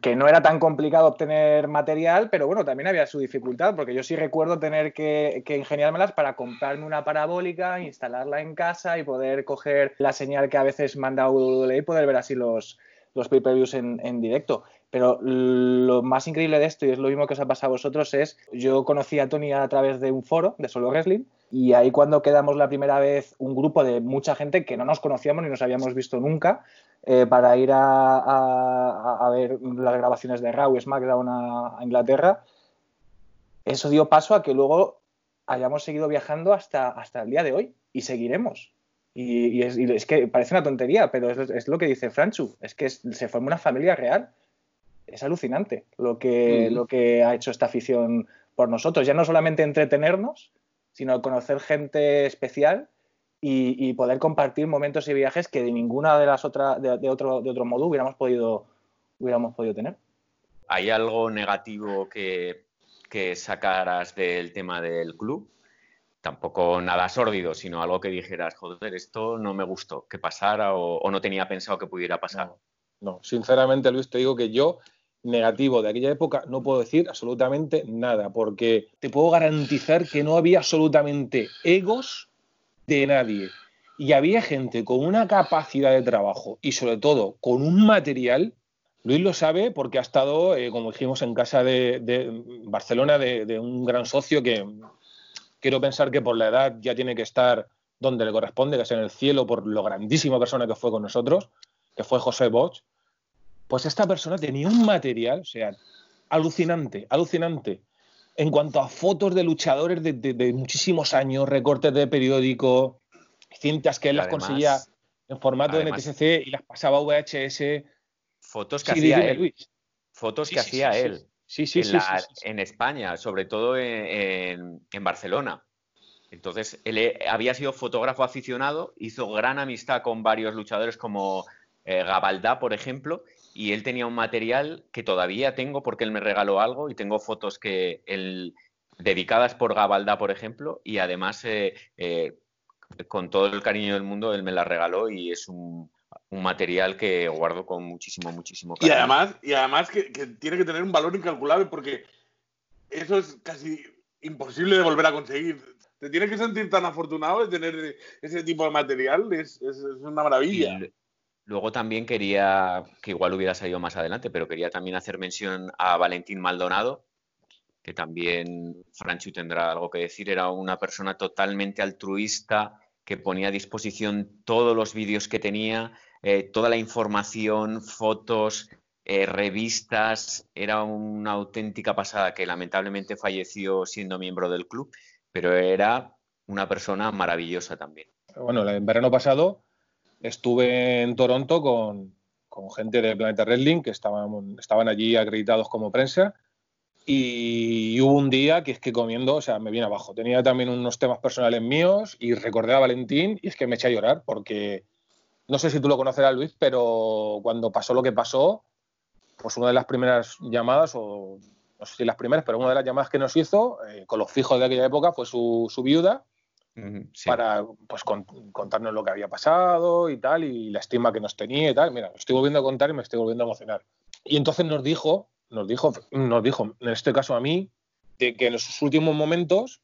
que no era tan complicado obtener material, pero bueno, también había su dificultad, porque yo sí recuerdo tener que, ingeniármelas para comprarme una parabólica, instalarla en casa y poder coger la señal que a veces manda WWE y poder ver así los, los pay-per-views en, directo. Pero lo más increíble de esto, y es lo mismo que os ha pasado a vosotros, es yo conocí a Tony a través de un foro de Solo Wrestling, y ahí cuando quedamos la primera vez un grupo de mucha gente que no nos conocíamos ni nos habíamos visto nunca, eh, para ir a, ver las grabaciones de Raw y SmackDown a, Inglaterra, eso dio paso a que luego hayamos seguido viajando hasta, hasta el día de hoy y seguiremos. Y, es, que parece una tontería, pero es, lo que dice Franchu, es que se forma una familia real. Es alucinante lo que, lo que ha hecho esta afición por nosotros. Ya no solamente entretenernos, sino conocer gente especial y, poder compartir momentos y viajes que de ninguna de las otras, de, otro, de otro modo hubiéramos podido, hubiéramos podido tener. ¿Hay algo negativo que, que sacaras del tema del club? Tampoco nada sórdido, sino algo que dijeras, joder, esto no me gustó que pasara o, no tenía pensado que pudiera pasar. no, sinceramente, Luis, te digo que yo negativo de aquella época no puedo decir absolutamente nada, porque te puedo garantizar que no había absolutamente egos de nadie. Y había gente con una capacidad de trabajo y sobre todo con un material, Luis lo sabe porque ha estado, eh, como dijimos, en casa de, Barcelona de, un gran socio que quiero pensar que por la edad ya tiene que estar donde le corresponde, que es en el cielo, por lo grandísima persona que fue con nosotros, que fue José Bosch. Pues esta persona tenía un material, o sea, alucinante, alucinante en cuanto a fotos de luchadores de, muchísimos años, recortes de periódico, cintas que él las conseguía en formato de NTSC y las pasaba a VHS. Fotos que hacía él. Fotos que hacía él. Sí, sí, en, en España, sobre todo en, Barcelona. Entonces, él había sido fotógrafo aficionado, hizo gran amistad con varios luchadores como eh, Gabaldá, por ejemplo, y él tenía un material que todavía tengo porque él me regaló algo y tengo fotos que él dedicadas por Gabalda, por ejemplo, y además eh, eh, con todo el cariño del mundo él me la regaló y es un, material que guardo con muchísimo, muchísimo cariño. Y además, y además que, tiene que tener un valor incalculable porque eso es casi imposible de volver a conseguir. Te tienes que sentir tan afortunado de tener ese tipo de material, es, es una maravilla. Luego también quería, que igual hubiera salido más adelante, pero quería también hacer mención a Valentín Maldonado, que también Franchu tendrá algo que decir. Era una persona totalmente altruista, que ponía a disposición todos los vídeos que tenía, eh, toda la información, fotos, eh, revistas. Era una auténtica pasada que lamentablemente falleció siendo miembro del club, pero era una persona maravillosa también. Bueno, el verano pasado estuve en Toronto con, gente de Planeta Wrestling que estaban, allí acreditados como prensa y hubo un día que es que comiendo, o sea, me vine abajo. Tenía también unos temas personales míos y recordé a Valentín y es que me eché a llorar porque no sé si tú lo conocerás, Luis, pero cuando pasó lo que pasó, pues una de las primeras llamadas, o no sé si las primeras, pero una de las llamadas que nos hizo eh, con los fijos de aquella época fue su viuda para pues, contarnos lo que había pasado y tal, y la estima que nos tenía y tal. Mira, lo estoy volviendo a contar y me estoy volviendo a emocionar. Y entonces nos dijo, nos dijo, nos dijo, en este caso a mí, de que en los últimos momentos,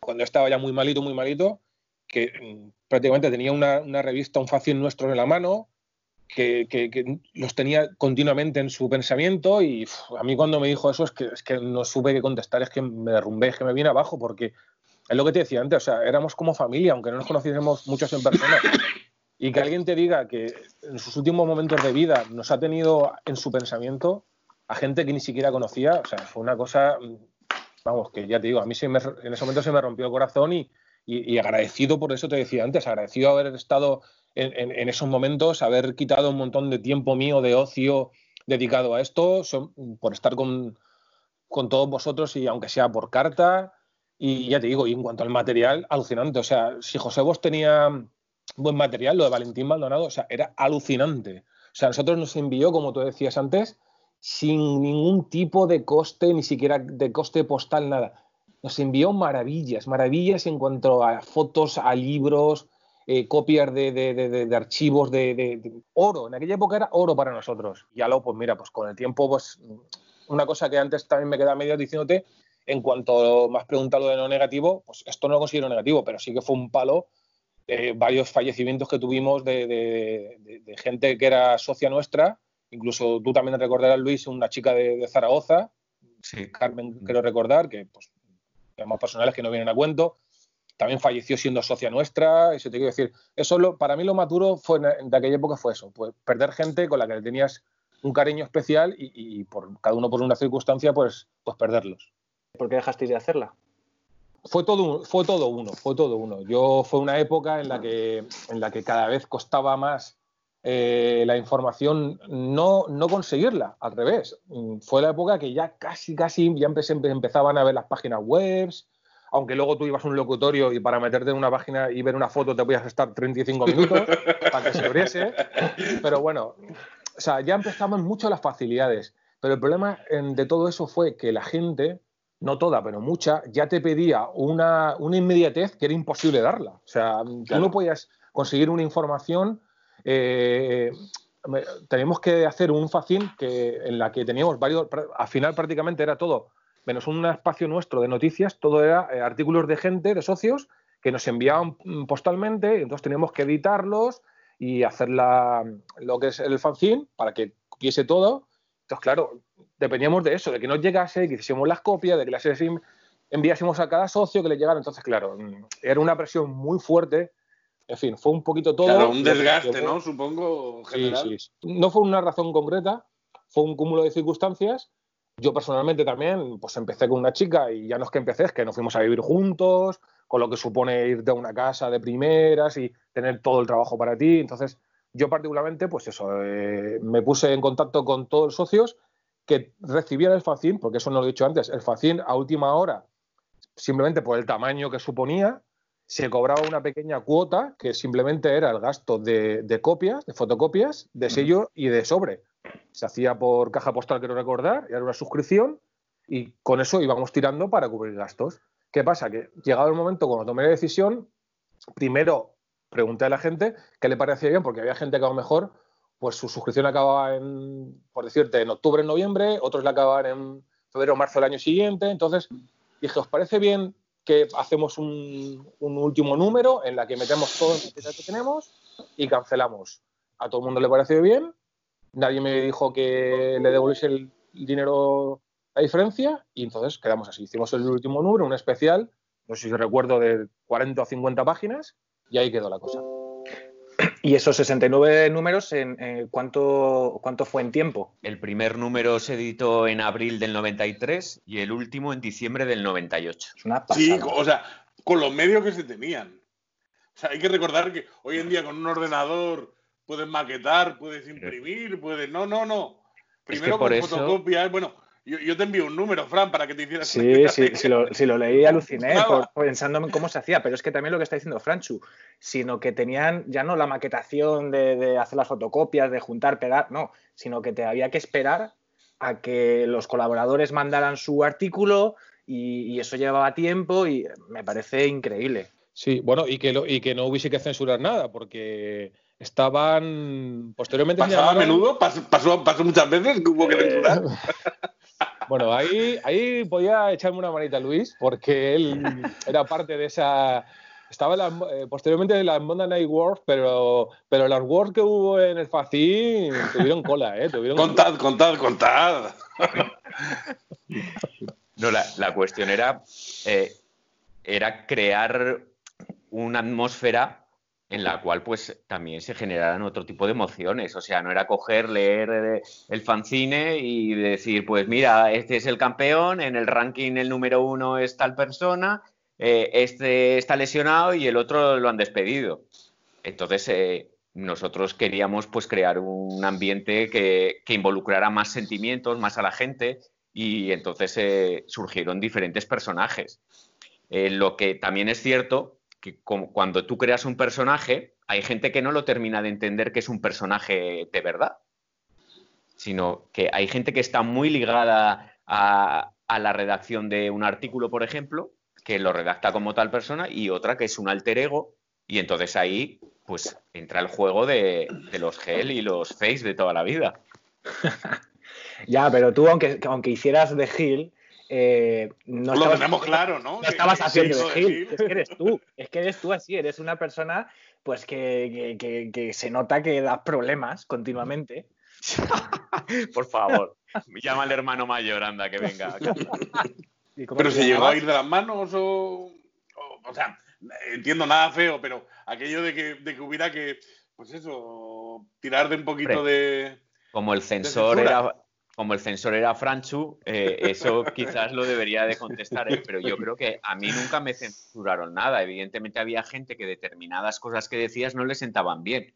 cuando estaba ya muy malito, muy malito, que mm, prácticamente tenía una, revista, un fácil nuestro en la mano, que, los tenía continuamente en su pensamiento y a mí cuando me dijo eso es que, es que no supe qué contestar, es que me derrumbé, es que me vine abajo porque es lo que te decía antes, o sea, éramos como familia, aunque no nos conociésemos muchos en persona. Y que alguien te diga que en sus últimos momentos de vida nos ha tenido en su pensamiento a gente que ni siquiera conocía, o sea, fue una cosa, vamos, que ya te digo, a mí en ese momento se me rompió el corazón y, y, agradecido por eso te decía antes, agradecido haber estado en, esos momentos, haber quitado un montón de tiempo mío de ocio dedicado a esto, por estar con, con todos vosotros y aunque sea por carta. Y ya te digo, y en cuanto al material, alucinante. O sea, si José Vos tenía buen material, lo de Valentín Maldonado, o sea, era alucinante. O sea, nosotros nos envió, como tú decías antes, sin ningún tipo de coste, ni siquiera de coste postal, nada. Nos envió maravillas, maravillas en cuanto a fotos, a libros, eh, copias de, archivos de, oro. En aquella época era oro para nosotros. Y ya pues mira, pues con el tiempo, pues una cosa que antes también me queda medio diciéndote, en cuanto más preguntado de lo negativo, pues esto no lo considero negativo, pero sí que fue un palo varios fallecimientos que tuvimos de, gente que era socia nuestra. Incluso tú también recordarás, Luis, una chica de, Zaragoza, sí. Carmen, quiero recordar, que pues, temas personales que no vienen a cuento también falleció siendo socia nuestra, eso te quiero decir. Eso lo, para mí lo más duro fue de aquella época fue eso, pues perder gente con la que tenías un cariño especial y, por cada uno por una circunstancia, pues, pues perderlos. ¿Por qué dejasteis de hacerla? Fue todo, fue todo uno, fue todo uno. Yo fue una época en la que, en la que cada vez costaba más eh, la información no, no conseguirla, al revés. Fue la época que ya casi, casi ya empezaban a ver las páginas web, aunque luego tú ibas a un locutorio y para meterte en una página y ver una foto te podías estar 35 minutos (laughs) para que se abriese. Pero bueno, o sea, ya empezaban mucho las facilidades. Pero el problema de todo eso fue que la gente, no toda, pero mucha, ya te pedía una, inmediatez que era imposible darla. O sea, tú no podías conseguir una información. Eh, tenemos que hacer un facín que, en la que teníamos varios, al final prácticamente era todo menos un espacio nuestro de noticias, todo era eh, artículos de gente, de socios, que nos enviaban mm, postalmente, y entonces teníamos que editarlos y hacer lo que es el fanzine para que cupiese todo. Entonces, claro, dependíamos de eso, de que nos llegase, que hiciésemos las copias, de que las enviásemos a cada socio, que le llegara. Entonces, claro, mm, era una presión muy fuerte. En fin, fue un poquito todo. Claro, un desgaste, ¿no? Supongo, general. Sí, sí. No fue una razón concreta, fue un cúmulo de circunstancias yo personalmente también, pues empecé con una chica y ya no es que empecé, es que nos fuimos a vivir juntos, con lo que supone ir de una casa de primeras y tener todo el trabajo para ti. Entonces, yo particularmente, pues eso, eh, me puse en contacto con todos los socios que recibían el FACIN, porque eso no lo he dicho antes, el FACIN a última hora, simplemente por el tamaño que suponía, se cobraba una pequeña cuota que simplemente era el gasto de, de copias, de fotocopias, de sello y de sobre se hacía por caja postal, quiero recordar, y era una suscripción, y con eso íbamos tirando para cubrir gastos. ¿Qué pasa? Que llegado el momento cuando tomé la decisión, primero pregunté a la gente qué le parecía bien, porque había gente que a lo mejor pues su suscripción acababa en, por decirte, en octubre, en noviembre, otros la acababan en febrero marzo del año siguiente. Entonces dije, ¿os parece bien que hacemos un, último número en la que metemos todo el que tenemos y cancelamos? A todo el mundo le pareció bien nadie me dijo que le devolviese el dinero a diferencia y entonces quedamos así. Hicimos el último número, un especial, no sé si recuerdo, de 40 o 50 páginas y ahí quedó la cosa. ¿Y esos 69 números, en, cuánto, cuánto fue en tiempo? El primer número se editó en abril del 93 y el último en diciembre del 98. Es una pasada. Sí, o sea, con los medios que se tenían. O sea, hay que recordar que hoy en día con un ordenador puedes maquetar, puedes imprimir, puedes. No, no, no. Primero con fotocopias. Bueno, yo, te envío un número, Fran, para que te hicieras. Sí, sí, si lo, si lo leí aluciné pensándome en cómo se hacía, pero es que también lo que está diciendo Franchu, sino que tenían ya no la maquetación de, hacer las fotocopias, de juntar, pegar, no, sino que te había que esperar a que los colaboradores mandaran su artículo y, eso llevaba tiempo y me parece increíble. Sí, bueno, y que, y que no hubiese que censurar nada, porque estaban posteriormente. ¿Pasaba a menudo? ¿Pasó, muchas veces hubo que censurar? Bueno, ahí, ahí podía echarme una manita Luis, porque él (laughs) era parte de esa, estaba eh, posteriormente en las Monday Night Wars, pero, pero las Wars que hubo en el Facín tuvieron cola, ¿eh? Tuvieron contad, contad, contad. (laughs) no, la, cuestión era, eh, era crear una atmósfera en la cual pues también se generaran otro tipo de emociones. O sea, no era coger, leer eh, el fanzine y decir, pues mira, este es el campeón, en el ranking el número uno es tal persona, eh, este está lesionado y el otro lo han despedido. Entonces, eh, nosotros queríamos pues crear un ambiente que, involucrara más sentimientos, más a la gente y entonces surgieron diferentes personajes. lo que también es cierto que cuando tú creas un personaje, hay gente que no lo termina de entender que es un personaje de verdad, sino que hay gente que está muy ligada a, la redacción de un artículo, por ejemplo, que lo redacta como tal persona, y otra que es un alter ego, y entonces ahí pues entra el juego de, los gel y los face de toda la vida. (laughs) ya, pero tú, aunque, aunque hicieras de Gil, eh, no lo tenemos claro, ¿no? No estabas haciendo de Gil, es que eres tú, es que eres tú así, eres una persona pues que, se nota que das problemas continuamente. (laughs) Por favor, llama al hermano mayor, anda, que venga. (laughs) pero se llegó a ir de las manos o, o, sea, entiendo nada feo, pero aquello de que, de que hubiera que, pues eso, tirar de un poquito de... Como el censor era, como el censor era Franchu, eh, eso quizás lo debería de contestar él, pero yo creo que a mí nunca me censuraron nada. Evidentemente había gente que determinadas cosas que decías no le sentaban bien,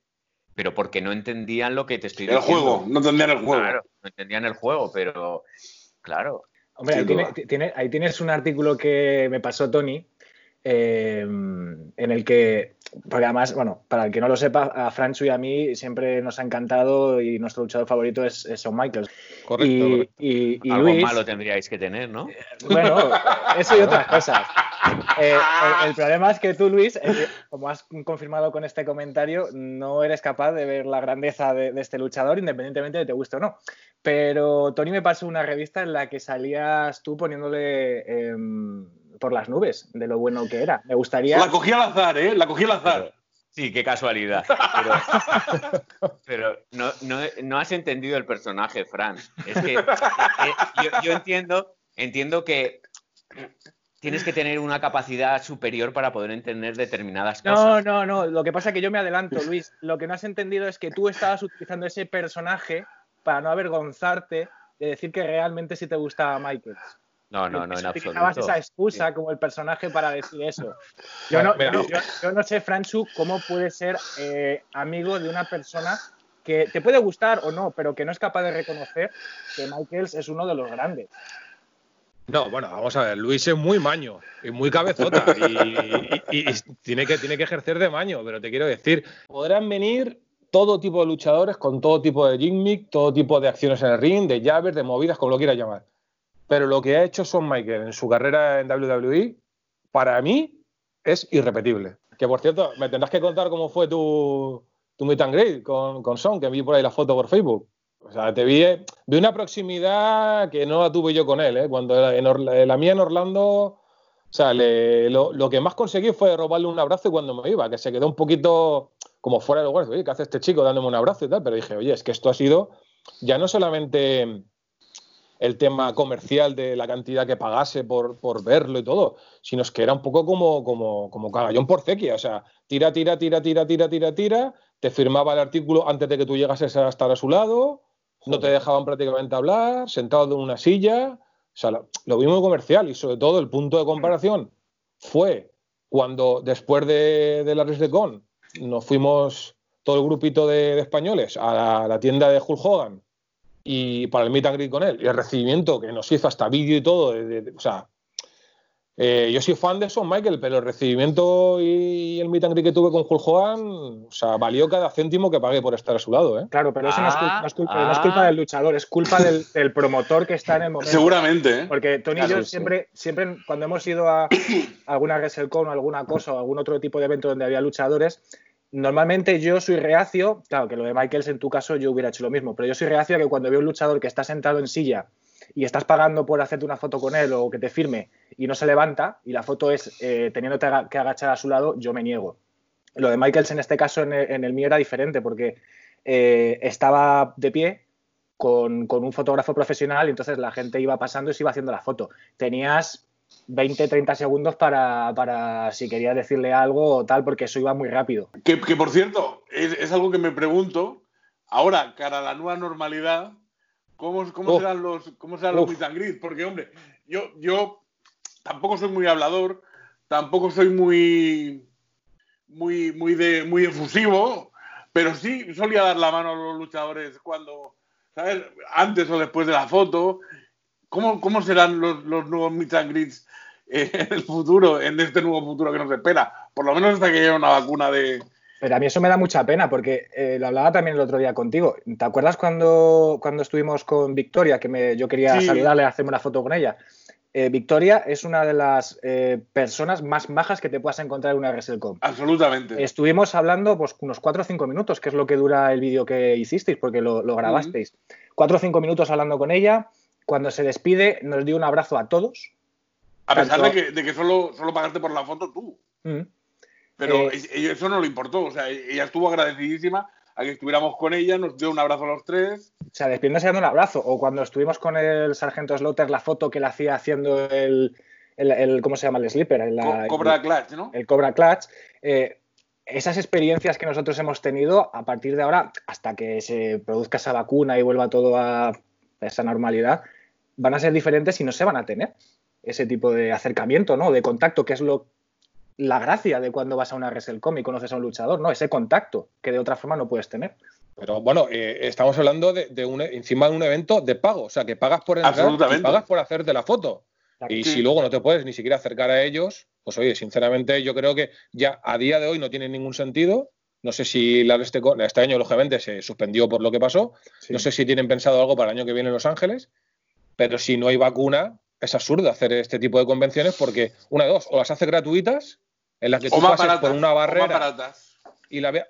pero porque no entendían lo que te estoy diciendo. El juego, no entendían el juego. Claro, no entendían el juego, pero claro. Hombre, ahí, tienes un artículo que me pasó Tony, eh, en el que porque además, bueno, para el que no lo sepa, a Franchu y a mí siempre nos ha encantado y nuestro luchador favorito es, Shawn Michaels. Correcto. Y, Algo malo tendríais que tener, ¿no? Bueno, eso y otras cosas. Eh, el, problema es que tú, Luis, eh, como has confirmado con este comentario, no eres capaz de ver la grandeza de, este luchador, independientemente de te guste o no. Pero Tony me pasó una revista en la que salías tú poniéndole em, por las nubes de lo bueno que era. Me gustaría. La cogí al azar, ¿eh? La cogí al azar. sí, qué casualidad. Pero, (laughs) no, has entendido el personaje, Fran. Es que (laughs) eh, yo, entiendo, entiendo que tienes que tener una capacidad superior para poder entender determinadas cosas. No, no, no. Lo que pasa es que yo me adelanto, Luis. Lo que no has entendido es que tú estabas utilizando ese personaje para no avergonzarte de decir que realmente sí te gustaba Michael. No, no, no, en absoluto. esa excusa como el personaje para decir eso. (laughs) Yo no, yo, no sé, Franchu, cómo puede ser eh, amigo de una persona que te puede gustar o no, pero que no es capaz de reconocer que Michaels es uno de los grandes. No, bueno, vamos a ver, Luis es muy maño y muy cabezota y, tiene, que, tiene que ejercer de maño, pero te quiero decir, podrán venir todo tipo de luchadores con todo tipo de gimmick, todo tipo de acciones en el ring, de llaves, de movidas, como lo quieras llamar. Pero lo que ha hecho Son Michael en su carrera en WWE, para mí, es irrepetible. Que por cierto, me tendrás que contar cómo fue tu, tu meet and greet con, con Son, que vi por ahí la foto por Facebook. O sea, te vi de una proximidad que no la tuve yo con él. ¿eh? Cuando en la mía en Orlando, o sea, lo, que más conseguí fue robarle un abrazo cuando me iba, que se quedó un poquito como fuera de lugar. Oye, ¿qué hace este chico dándome un abrazo y tal? Pero dije, oye, es que esto ha sido ya no solamente el tema comercial de la cantidad que pagase por, verlo y todo, sino es que era un poco como, como, como cagallón por cequia, o sea, tira, tira, tira, tira, tira, tira, tira, te firmaba el artículo antes de que tú llegases a estar a su lado, no te dejaban prácticamente hablar, sentado en una silla, o sea, lo, vimos comercial y sobre todo el punto de comparación fue cuando después de, de la Con nos fuimos todo el grupito de, españoles a la, la tienda de Hulk Hogan y para el meet and greet con él. Y el recibimiento que nos hizo hasta vídeo y todo, o sea, eh, yo soy fan de Son Michael, pero el recibimiento y el meet and greet que tuve con Hulk Hogan, o sea, valió cada céntimo que pagué por estar a su lado, ¿eh? Claro, pero eso no, es culpa, del luchador, es culpa del, promotor que está en el momento. Seguramente, ¿eh? Porque Tony y yo siempre, siempre, cuando hemos ido a alguna WrestleCon o alguna cosa o algún otro tipo de evento donde había luchadores, Normalmente yo soy reacio, claro que lo de Michaels en tu caso yo hubiera hecho lo mismo, pero yo soy reacio a que cuando veo un luchador que está sentado en silla y estás pagando por hacerte una foto con él o que te firme y no se levanta y la foto es eh, teniéndote que agachar a su lado, yo me niego. Lo de Michaels en este caso en el, mío era diferente porque eh, estaba de pie con, un fotógrafo profesional y entonces la gente iba pasando y se iba haciendo la foto. Tenías 20, 30 segundos para, si querías decirle algo o tal, porque eso iba muy rápido. Que, por cierto, es, algo que me pregunto, ahora, cara a la nueva normalidad, ¿cómo, cómo serán los, cómo serán los greet? Porque, hombre, yo, yo tampoco soy muy hablador, tampoco soy muy, muy, muy, de, muy efusivo, pero sí solía dar la mano a los luchadores cuando, ¿sabes? Antes o después de la foto. ¿Cómo, cómo serán los, los nuevos meet and greets en el futuro, en este nuevo futuro que nos espera? Por lo menos hasta que llegue una vacuna de, pero a mí eso me da mucha pena porque eh, lo hablaba también el otro día contigo. ¿Te acuerdas cuando, cuando estuvimos con Victoria, que me, yo quería saludarle, hacerme una foto con ella? Eh, Victoria es una de las eh, personas más majas que te puedas encontrar en una WrestleCom. Absolutamente. Estuvimos hablando pues, unos 4 o 5 minutos, que es lo que dura el vídeo que hicisteis, porque lo, grabasteis. 4 o 5 minutos hablando con ella. Cuando se despide, nos dio un abrazo a todos. A pesar de que, solo, solo pagaste por la foto tú. Pero eh, eso no le importó, o sea, ella estuvo agradecidísima a que estuviéramos con ella, nos dio un abrazo a los tres. O sea, despidiéndose dando un abrazo. O cuando estuvimos con el sargento Slaughter, la foto que le hacía haciendo el, el, ¿cómo se llama? El slipper. El, Cobra Clutch, ¿no? El Cobra Clutch. Eh, esas experiencias que nosotros hemos tenido, a partir de ahora, hasta que se produzca esa vacuna y vuelva todo a esa normalidad, van a ser diferentes y no se van a tener ese tipo de acercamiento, ¿no? De contacto, que es lo la gracia de cuando vas a una WrestleCom y conoces a un luchador, ¿no? Ese contacto que de otra forma no puedes tener. Pero bueno, eh, estamos hablando de, un, encima de un evento de pago, o sea, que pagas por entrar y pagas por hacerte la foto. Y si luego no te puedes ni siquiera acercar a ellos, pues oye, sinceramente yo creo que ya a día de hoy no tiene ningún sentido. No sé si la este, este año, lógicamente, se suspendió por lo que pasó. No sé si tienen pensado algo para el año que viene en Los Ángeles. Pero si no hay vacuna, es absurdo hacer este tipo de convenciones porque, una de dos, o las hace gratuitas en las que tú pases por una barrera y la vea.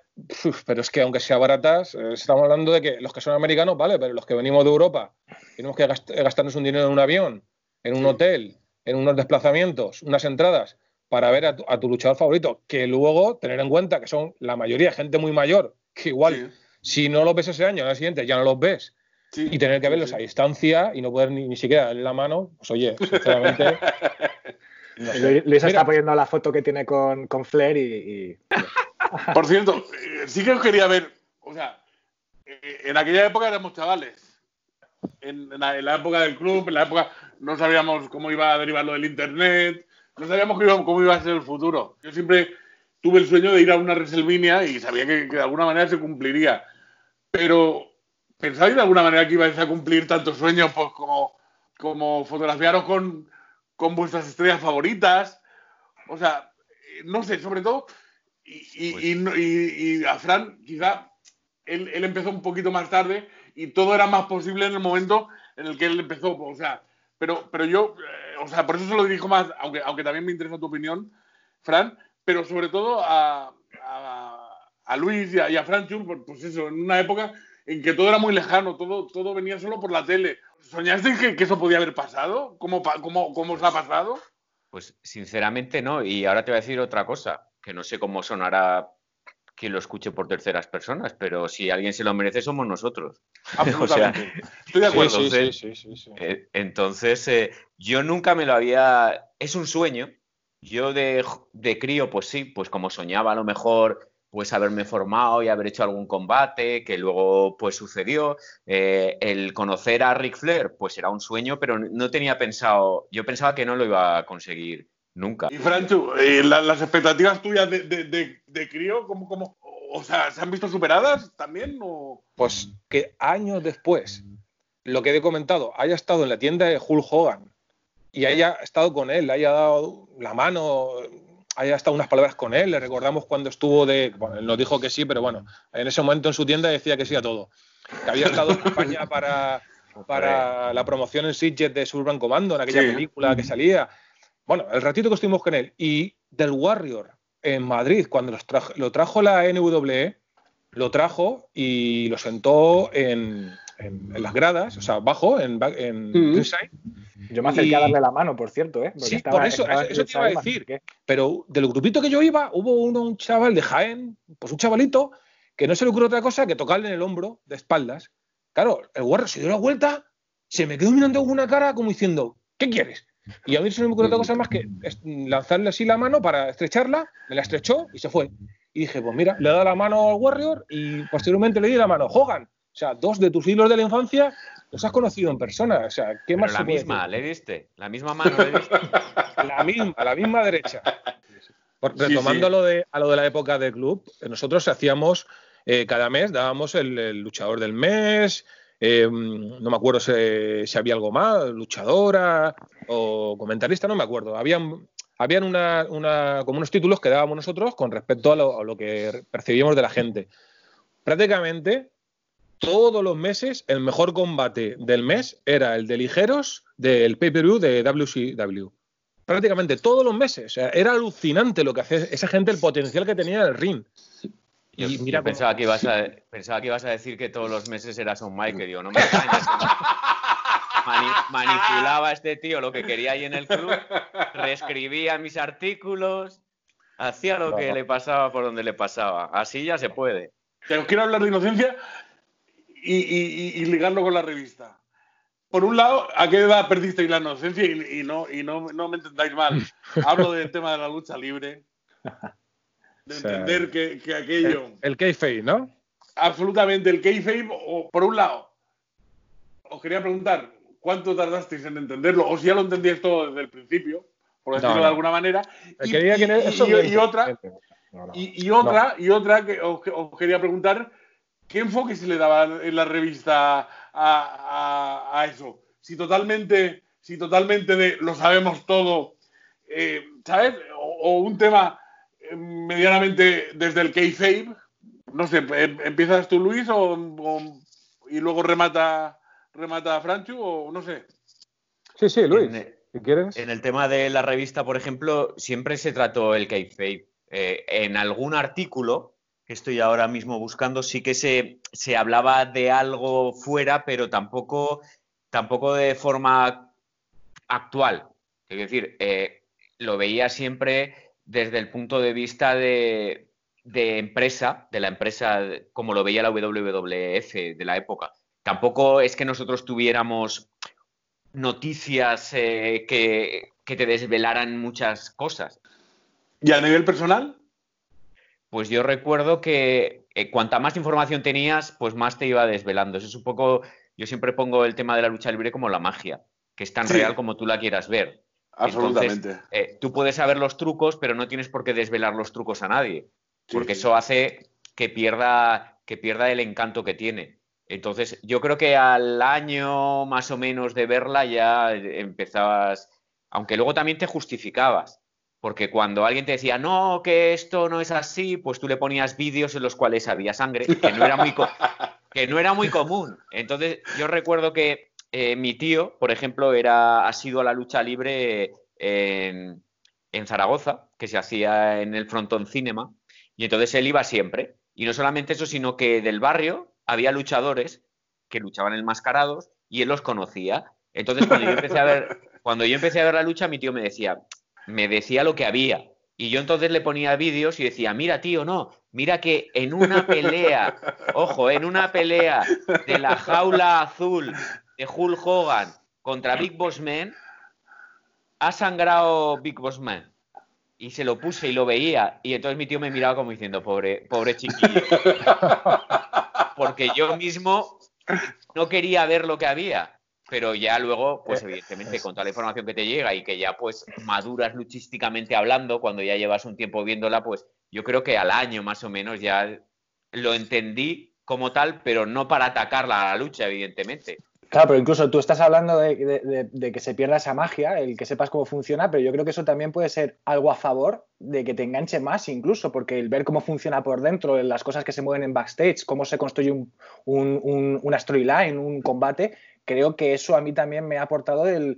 Pero es que aunque sea baratas, eh, estamos hablando de que los que son americanos, vale, pero los que venimos de Europa, tenemos que gastarnos un dinero en un avión, en un hotel, en unos desplazamientos, unas entradas, para ver a tu, luchador favorito, que luego tener en cuenta que son la mayoría gente muy mayor, que igual si no los ves ese año, al siguiente ya no los ves, y tener que verlos a distancia y no poder ni, ni siquiera darle la mano, pues oye, sinceramente. (laughs) Luis está poniendo la foto que tiene con, con Flair y, (laughs) Por cierto, eh, sí que os quería ver, o sea, eh, en aquella época éramos chavales. En, la, época del club, en la época no sabíamos cómo iba a derivar lo del internet, no sabíamos cómo iba, a ser el futuro. Yo siempre tuve el sueño de ir a una WrestleMania y sabía que, de alguna manera se cumpliría. Pero, ¿pensáis de alguna manera que ibais a cumplir tantos sueños pues, como, como fotografiaros con, con vuestras estrellas favoritas. O sea, no sé, sobre todo, y, pues a Fran, quizá él, empezó un poquito más tarde y todo era más posible en el momento en el que él empezó. O sea, pero, pero yo, eh, o sea, por eso se lo dirijo más, aunque, aunque también me interesa tu opinión, Fran, pero sobre todo a, a, Luis y a, y Fran Chur, pues eso, en una época en que todo era muy lejano, todo, todo venía solo por la tele. ¿Soñaste que, eso podía haber pasado? ¿Cómo, cómo, ¿Cómo os ha pasado? Pues sinceramente no. Y ahora te voy a decir otra cosa, que no sé cómo sonará quien lo escuche por terceras personas, pero si alguien se lo merece somos nosotros. (laughs) Estoy de acuerdo. Sí, sí, sí, eh, entonces, eh, yo nunca me lo había... Es un sueño. Yo de, de crío, pues sí, pues como soñaba a lo mejor pues haberme formado y haber hecho algún combate que luego pues sucedió. Eh, el conocer a Ric Flair pues era un sueño, pero no tenía pensado, yo pensaba que no lo iba a conseguir nunca. Y Franchu, eh, las expectativas tuyas de, de, crío, ¿cómo, cómo, o sea, ¿se han visto superadas también? O... Pues que años después, lo que he comentado, haya estado en la tienda de Hulk Hogan y haya estado con él, haya dado la mano, haya estado unas palabras con él. Le recordamos cuando estuvo de. Bueno, él nos dijo que sí, pero bueno, en ese momento en su tienda decía que sí a todo. Que había estado en (laughs) España para, para la promoción en Sitges de Suburban Commando, en aquella película que salía. Bueno, el ratito que estuvimos con él. Y del Warrior en Madrid, cuando lo trajo la NWE, lo trajo y lo sentó en, en, las gradas, o sea, abajo, en, en Yo me acerqué a darle la mano, por cierto, ¿eh? sí, por eso, eso, te iba a decir. Pero del grupito que yo iba, hubo uno, un chaval de Jaén, pues un chavalito, que no se le ocurrió otra cosa que tocarle en el hombro, de espaldas. Claro, el guarro se dio la vuelta, se me quedó mirando con una cara como diciendo, ¿qué quieres? Y a mí se me ocurrió otra cosa más que lanzarle así la mano para estrecharla, me la estrechó y se fue. Y dije, pues mira, le he dado la mano al Warrior y posteriormente le di la mano. Hogan, o sea, dos de tus hilos de la infancia los has conocido en persona. O sea, ¿qué más la misma, le diste. La misma mano le diste. (laughs) la misma, la misma derecha. retomando A, lo de, a lo de la época del club, nosotros hacíamos eh, cada mes, dábamos el, luchador del mes. Eh, no me acuerdo si, había algo más, luchadora o comentarista, no me acuerdo. Habían habían una, como unos títulos que dábamos nosotros con respecto a lo, que percibíamos de la gente. Prácticamente todos los meses el mejor combate del mes era el de ligeros del pay-per-view de WCW. Prácticamente todos los meses. era alucinante lo que hacía esa gente, el potencial que tenía en el ring. Y mira pensaba, que ibas a, pensaba que ibas a decir que todos los meses eras un Mike, digo, no me manipulaba a este tío lo que quería ahí en el club, reescribía mis artículos, hacía lo que le pasaba por donde le pasaba. Así ya se puede. Pero quiero hablar de inocencia y, ligarlo con la revista. Por un lado, ¿a qué edad perdisteis la inocencia? Y, no, y no, me entendáis mal. (laughs) Hablo del tema de la lucha libre. De entender que, aquello. El, el kayfabe, ¿no? Absolutamente, el kayfabe, o, por un lado, os quería preguntar, ¿cuánto tardasteis en entenderlo? O si ya lo entendíais todo desde el principio, por decirlo de alguna manera. Y, otra, y, otra, y otra que os, quería preguntar, ¿qué enfoque se le daba en la revista a, eso? Si totalmente, si totalmente de lo sabemos todo, eh, ¿sabes? O, un tema eh, medianamente desde el kayfabe, no sé, em, ¿empiezas tú, Luis, y luego remata remata a Franchu o no sé. Sí, sí, Luis. En, quieres? En el tema de la revista, por ejemplo, siempre se trató el kayfabe. Eh, en algún artículo que estoy ahora mismo buscando, sí que se, se hablaba de algo fuera, pero tampoco, tampoco de forma actual. Es decir, eh, lo veía siempre desde el punto de vista de, de empresa, de la empresa como lo veía la WWF de la época tampoco es que nosotros tuviéramos noticias eh, que, te desvelaran muchas cosas. ¿Y a nivel personal? Pues yo recuerdo que eh, cuanta más información tenías, pues más te iba desvelando. Eso es un poco, yo siempre pongo el tema de la lucha libre como la magia, que es tan real como tú la quieras ver. Absolutamente. Eh, tú puedes saber los trucos, pero no tienes por qué desvelar los trucos a nadie, porque eso hace que pierda, que pierda el encanto que tiene. Entonces, yo creo que al año más o menos de verla ya empezabas, aunque luego también te justificabas, porque cuando alguien te decía, no, que esto no es así, pues tú le ponías vídeos en los cuales había sangre, que no era muy, (laughs) que no era muy común. Entonces, yo recuerdo que eh, mi tío, por ejemplo, era, ha sido a la lucha libre en, en Zaragoza, que se hacía en el Frontón Cinema, y entonces él iba siempre. Y no solamente eso, sino que del barrio había luchadores que luchaban enmascarados y él los conocía. Entonces, cuando yo empecé a ver, (laughs) cuando yo empecé a ver la lucha, mi tío me decía, me decía lo que había. Y yo entonces le ponía vídeos y decía, mira, tío, no, mira que en una (laughs) pelea, ojo, en una pelea de la jaula azul de Hulk Hogan contra Big Boss Man, ha sangrado Big Boss Man. Y se lo puse y lo veía. Y entonces mi tío me miraba como diciendo, pobre, pobre chiquillo. (laughs) porque yo mismo no quería ver lo que había. Pero ya luego, pues evidentemente, con toda la información que te llega y que ya pues maduras luchísticamente hablando, cuando ya llevas un tiempo viéndola, pues yo creo que al año más o menos ya lo entendí como tal, pero no para atacarla a la lucha, evidentemente. Claro, pero incluso tú estás hablando de, que se pierda esa magia, el que sepas cómo funciona, pero yo creo que eso también puede ser algo a favor de que te enganche más incluso, porque el ver cómo funciona por dentro, las cosas que se mueven en backstage, cómo se construye un, un, una storyline, un combate, creo que eso a mí también me ha aportado el,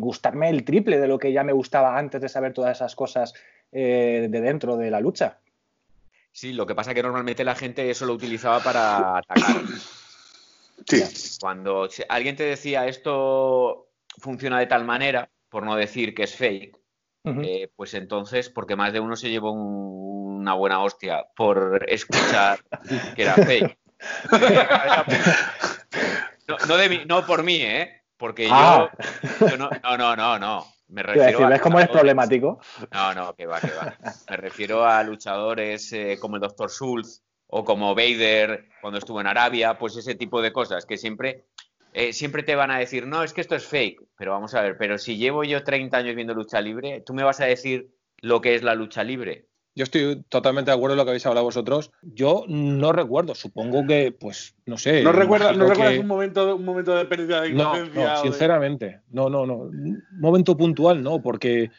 gustarme el triple de lo que ya me gustaba antes de saber todas esas cosas eh, de dentro de la lucha. Sí, lo que pasa es que normalmente la gente eso lo utilizaba para atacar. Sí. Cuando alguien te decía esto funciona de tal manera, por no decir que es fake, eh, pues entonces, porque más de uno se llevó un- una buena hostia por escuchar que era fake. (laughs) No, no de mí- no por mí, ¿eh? Porque yo, Ah. yo no, no, no, no, no. Me refiero decir, a ¿ves cómo eres problemático? No, no, que va, que va. Me refiero a luchadores eh, como el Dr. Schultz o como Vader cuando estuvo en Arabia, pues ese tipo de cosas que siempre, eh, siempre te van a decir, no, es que esto es fake. Pero vamos a ver, pero si llevo yo 30 años viendo lucha libre, ¿tú me vas a decir lo que es la lucha libre? Yo estoy totalmente de acuerdo en lo que habéis hablado vosotros. Yo no recuerdo, supongo que, pues, no sé. ¿No recuerdas, ¿no recuerdas que- un, momento, un momento de pérdida de No, no, de- sinceramente. No, no, no. Un momento puntual no, porque,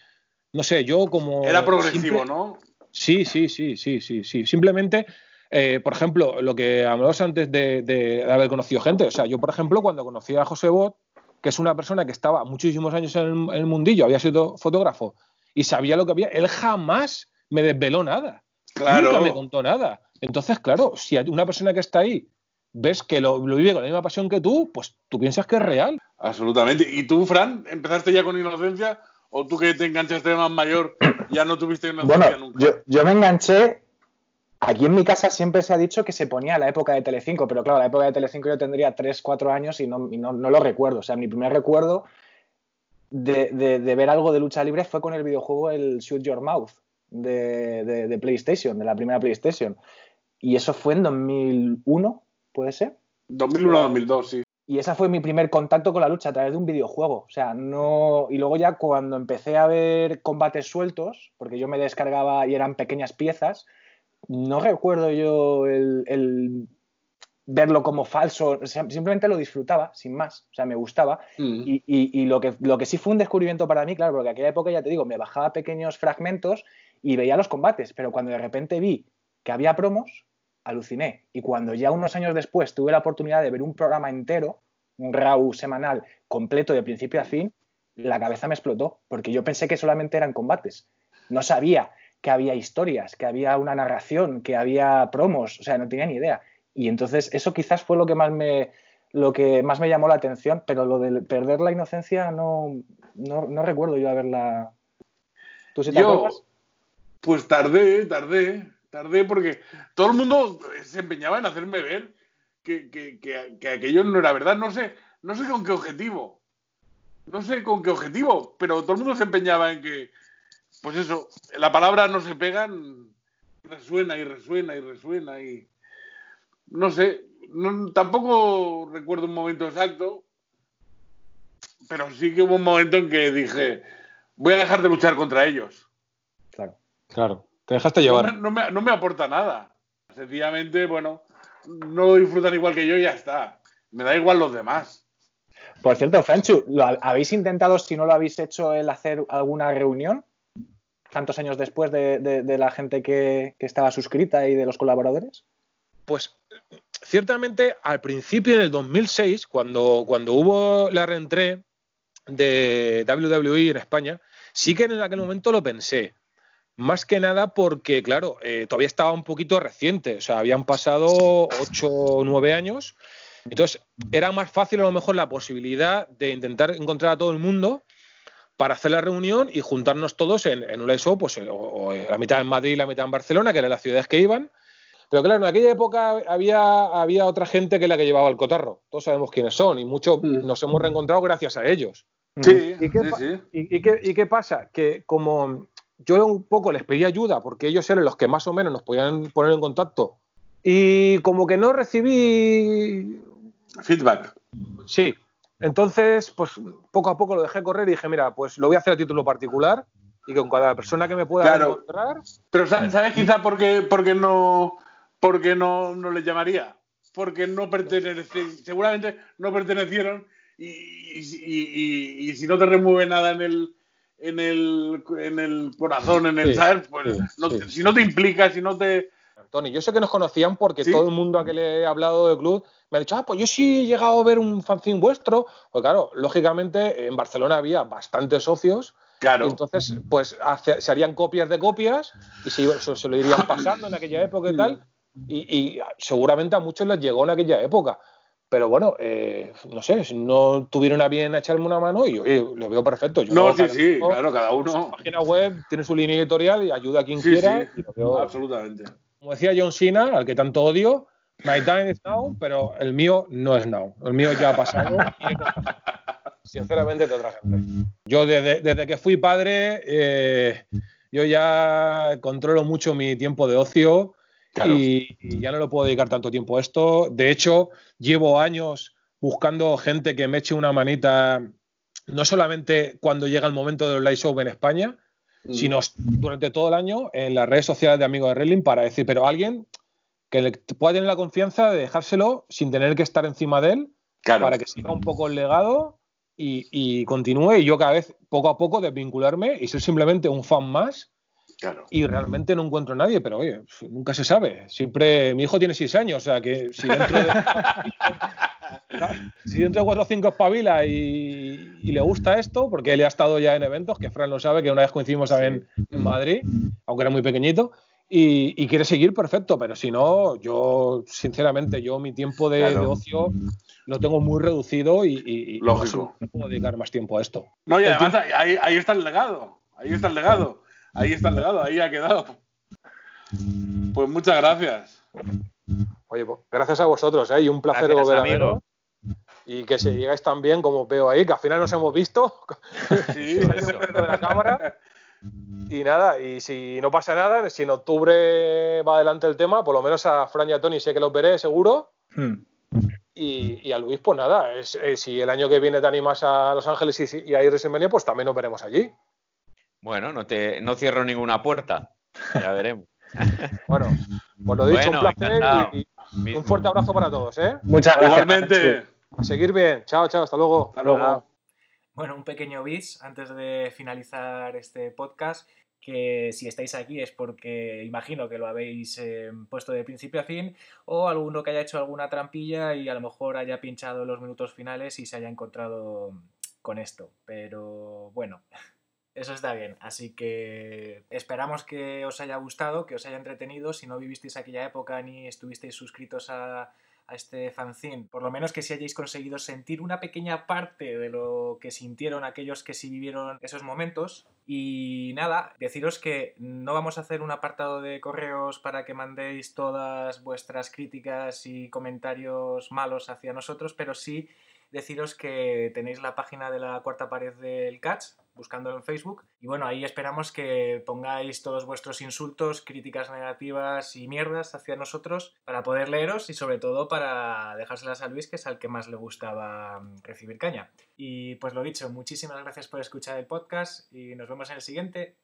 no sé, yo como. Era progresivo, simple- ¿no? Sí, sí, sí, sí, sí, sí. Simplemente, eh, por ejemplo, lo que hablamos antes de, de haber conocido gente. O sea, yo, por ejemplo, cuando conocí a José Bot, que es una persona que estaba muchísimos años en el, en el mundillo, había sido fotógrafo y sabía lo que había, él jamás me desveló nada. Claro. Nunca me contó nada. Entonces, claro, si hay una persona que está ahí ves que lo, lo vive con la misma pasión que tú, pues tú piensas que es real. Absolutamente. ¿Y tú, Fran, empezaste ya con inocencia? ¿O tú que te enganchaste de más mayor ya no tuviste inocencia Bueno, nunca? yo, yo me enganché. Aquí en mi casa siempre se ha dicho que se ponía la época de Telecinco, pero claro, la época de Telecinco yo tendría 3, 4 años y no, y no, no lo recuerdo. O sea, mi primer recuerdo de, de- de ver algo de lucha libre fue con el videojuego el Shoot Your Mouth de, de- de PlayStation, de la primera PlayStation. Y eso fue en 2001, ¿puede ser? 2001-2002, sí. Y ese fue mi primer contacto con la lucha a través de un videojuego. O sea, no. Y luego ya cuando empecé a ver combates sueltos, porque yo me descargaba y eran pequeñas piezas, no recuerdo yo el, el verlo como falso. Simplemente lo disfrutaba, sin más. O sea, me gustaba. Mm. Y, y- y lo, que, lo que sí fue un descubrimiento para mí, claro, porque aquella época, ya te digo, me bajaba pequeños fragmentos y veía los combates, pero cuando de repente vi que había promos, aluciné. Y cuando ya unos años después tuve la oportunidad de ver un programa entero, un RAW semanal completo de principio a fin, la cabeza me explotó, porque yo pensé que solamente eran combates. No sabía que había historias, que había una narración, que había promos, o sea, no tenía ni idea. Y entonces eso quizás fue lo que más me, lo que más me llamó la atención, pero lo de perder la inocencia no, no, no recuerdo yo haberla. ¿Tú sí te Yo, acuerdas? Pues tardé, tardé, tardé porque todo el mundo se empeñaba en hacerme ver que, que- que- que aquello no era verdad. No sé, no sé con qué objetivo. No sé con qué objetivo, pero todo el mundo se empeñaba en que, pues eso, la palabra no se pegan, resuena y resuena y resuena y no sé, tampoco recuerdo un momento exacto, pero sí que hubo un momento en que dije, voy a dejar de luchar contra ellos. Claro. Te dejaste No llevar. me, no me- no me aporta nada. Sencillamente, bueno, no lo disfrutan igual que yo y ya está. Me da igual los demás. Por cierto, Franchu, ¿lo ha- ¿habéis intentado, si no lo habéis hecho, el hacer alguna reunión? Tantos años después de, de- de la gente que, que estaba suscrita y de los colaboradores. Pues ciertamente al principio, en el 2006, cuando, cuando hubo la reentré de WWE en España, sí que en aquel momento lo pensé. Más que nada porque, claro, eh, todavía estaba un poquito reciente, o sea, habían pasado 8 o 9 años. Entonces, era más fácil a lo mejor la posibilidad de intentar encontrar a todo el mundo para hacer la reunión y juntarnos todos en, en un show, pues, o, o la mitad en Madrid y la mitad en Barcelona, que eran las ciudades que iban. Pero claro, en aquella época había, había otra gente que la que llevaba el cotarro. Todos sabemos quiénes son y muchos Mm. nos hemos reencontrado gracias a ellos. Sí, ¿Y qué, sí, sí. y- y qué- y qué pasa? Que como yo un poco les pedí ayuda porque ellos eran los que más o menos nos podían poner en contacto y como que no recibí Feedback. Sí. Entonces, pues poco a poco lo dejé correr y dije, mira, pues lo voy a hacer a título particular y con cada persona que me pueda Claro. encontrar. Pero sa- ¿sabes quizá por qué, por qué no, por qué no, no les llamaría? Porque no pertenecen, seguramente no pertenecieron y, y- y- y- y si no te remueve nada en el, en el, en el corazón, en el Sí, ¿sabes? Pues sí, no sí. si no te implica, si no te... Tony, yo sé que nos conocían porque Sí. todo el mundo a que le he hablado del club me ha dicho, ah, pues yo sí he llegado a ver un fanzine vuestro. Pues claro, lógicamente en Barcelona había bastantes socios Claro. y entonces pues hace- se harían copias de copias y se, se- se lo irían pasando en aquella época y tal. Y, y seguramente a muchos les llegó en aquella época. Pero bueno, eh, no sé, si no tuvieron a bien echarme una mano y oye, lo veo perfecto. no, sí, sí, claro, cada uno. Su página web tiene su línea editorial y ayuda a quien quiera. Sí. Absolutamente. Como decía John Cena, al que tanto odio, my time is now, pero el mío no es now. El mío ya ha pasado. sinceramente, de otra gente. Yo desde, que fui padre, eh, yo ya controlo mucho mi tiempo de ocio y, ya no lo puedo dedicar tanto tiempo a esto. De hecho, llevo años buscando gente que me eche una manita, no solamente cuando llega el momento del live show en España, mm. sino durante todo el año en las redes sociales de amigos de Wrestling para decir, pero alguien que le pueda tener la confianza de dejárselo sin tener que estar encima de él, para que siga un poco el legado y, y, continúe y yo cada vez poco a poco desvincularme y ser simplemente un fan más y realmente no encuentro a nadie, pero oye, nunca se sabe. Siempre, mi hijo tiene seis años, o sea que si dentro de, (laughs) si dentro de cuatro o cinco espabila y, y, le gusta esto, porque él ha estado ya en eventos, que Fran lo sabe, que una vez coincidimos en, en Madrid, aunque era muy pequeñito, y, quiere seguir, perfecto, pero si no, yo, sinceramente, yo mi tiempo de, ocio lo tengo muy reducido y, Lógico. no puedo dedicar más tiempo a esto. No, y además ahí, ahí está el legado, ahí está el legado ahí está el legado, ahí ha quedado. Pues muchas gracias. Oye, pues, gracias a vosotros, ¿eh? Y un placer volver a veros. Y que se llegáis tan bien como veo ahí, que al final nos hemos visto. (laughs) Sí, (laughs) de la cámara. Y nada, y si no pasa nada, si en octubre va adelante el tema, por lo menos a Fran y a Tony sé que los veré seguro. Hmm. Y, a Luis, pues nada, es, eh, si el año que viene te animas a Los Ángeles y, y a WrestleMania, pues también nos veremos allí. Bueno, no, te, no cierro ninguna puerta. Ya (laughs) veremos. bueno, pues lo dicho, un placer y, un fuerte abrazo para todos. ¿eh? Muchas gracias. Igualmente. A seguir bien. Chao, chao. Hasta luego. Hasta luego. Bueno, un pequeño bis antes de finalizar este podcast que si estáis aquí es porque imagino que lo habéis eh, puesto de principio a fin, o alguno que haya hecho alguna trampilla y a lo mejor haya pinchado los minutos finales y se haya encontrado con esto. Pero bueno, eso está bien, así que esperamos que os haya gustado, que os haya entretenido. Si no vivisteis aquella época ni estuvisteis suscritos a, este fanzine, por lo menos que si hayáis conseguido sentir una pequeña parte de lo que sintieron aquellos que sí vivieron esos momentos. Y nada, deciros que no vamos a hacer un apartado de correos para que mandéis todas vuestras críticas y comentarios malos hacia nosotros, pero sí deciros que tenéis la página de la cuarta pared del Catch, buscándolo en Facebook. Y bueno, ahí esperamos que pongáis todos vuestros insultos, críticas negativas y mierdas hacia nosotros para poder leeros y sobre todo para dejárselas a Luis, que es al que más le gustaba mm, recibir caña. Y pues lo dicho, muchísimas gracias por escuchar el podcast y nos vemos en el siguiente.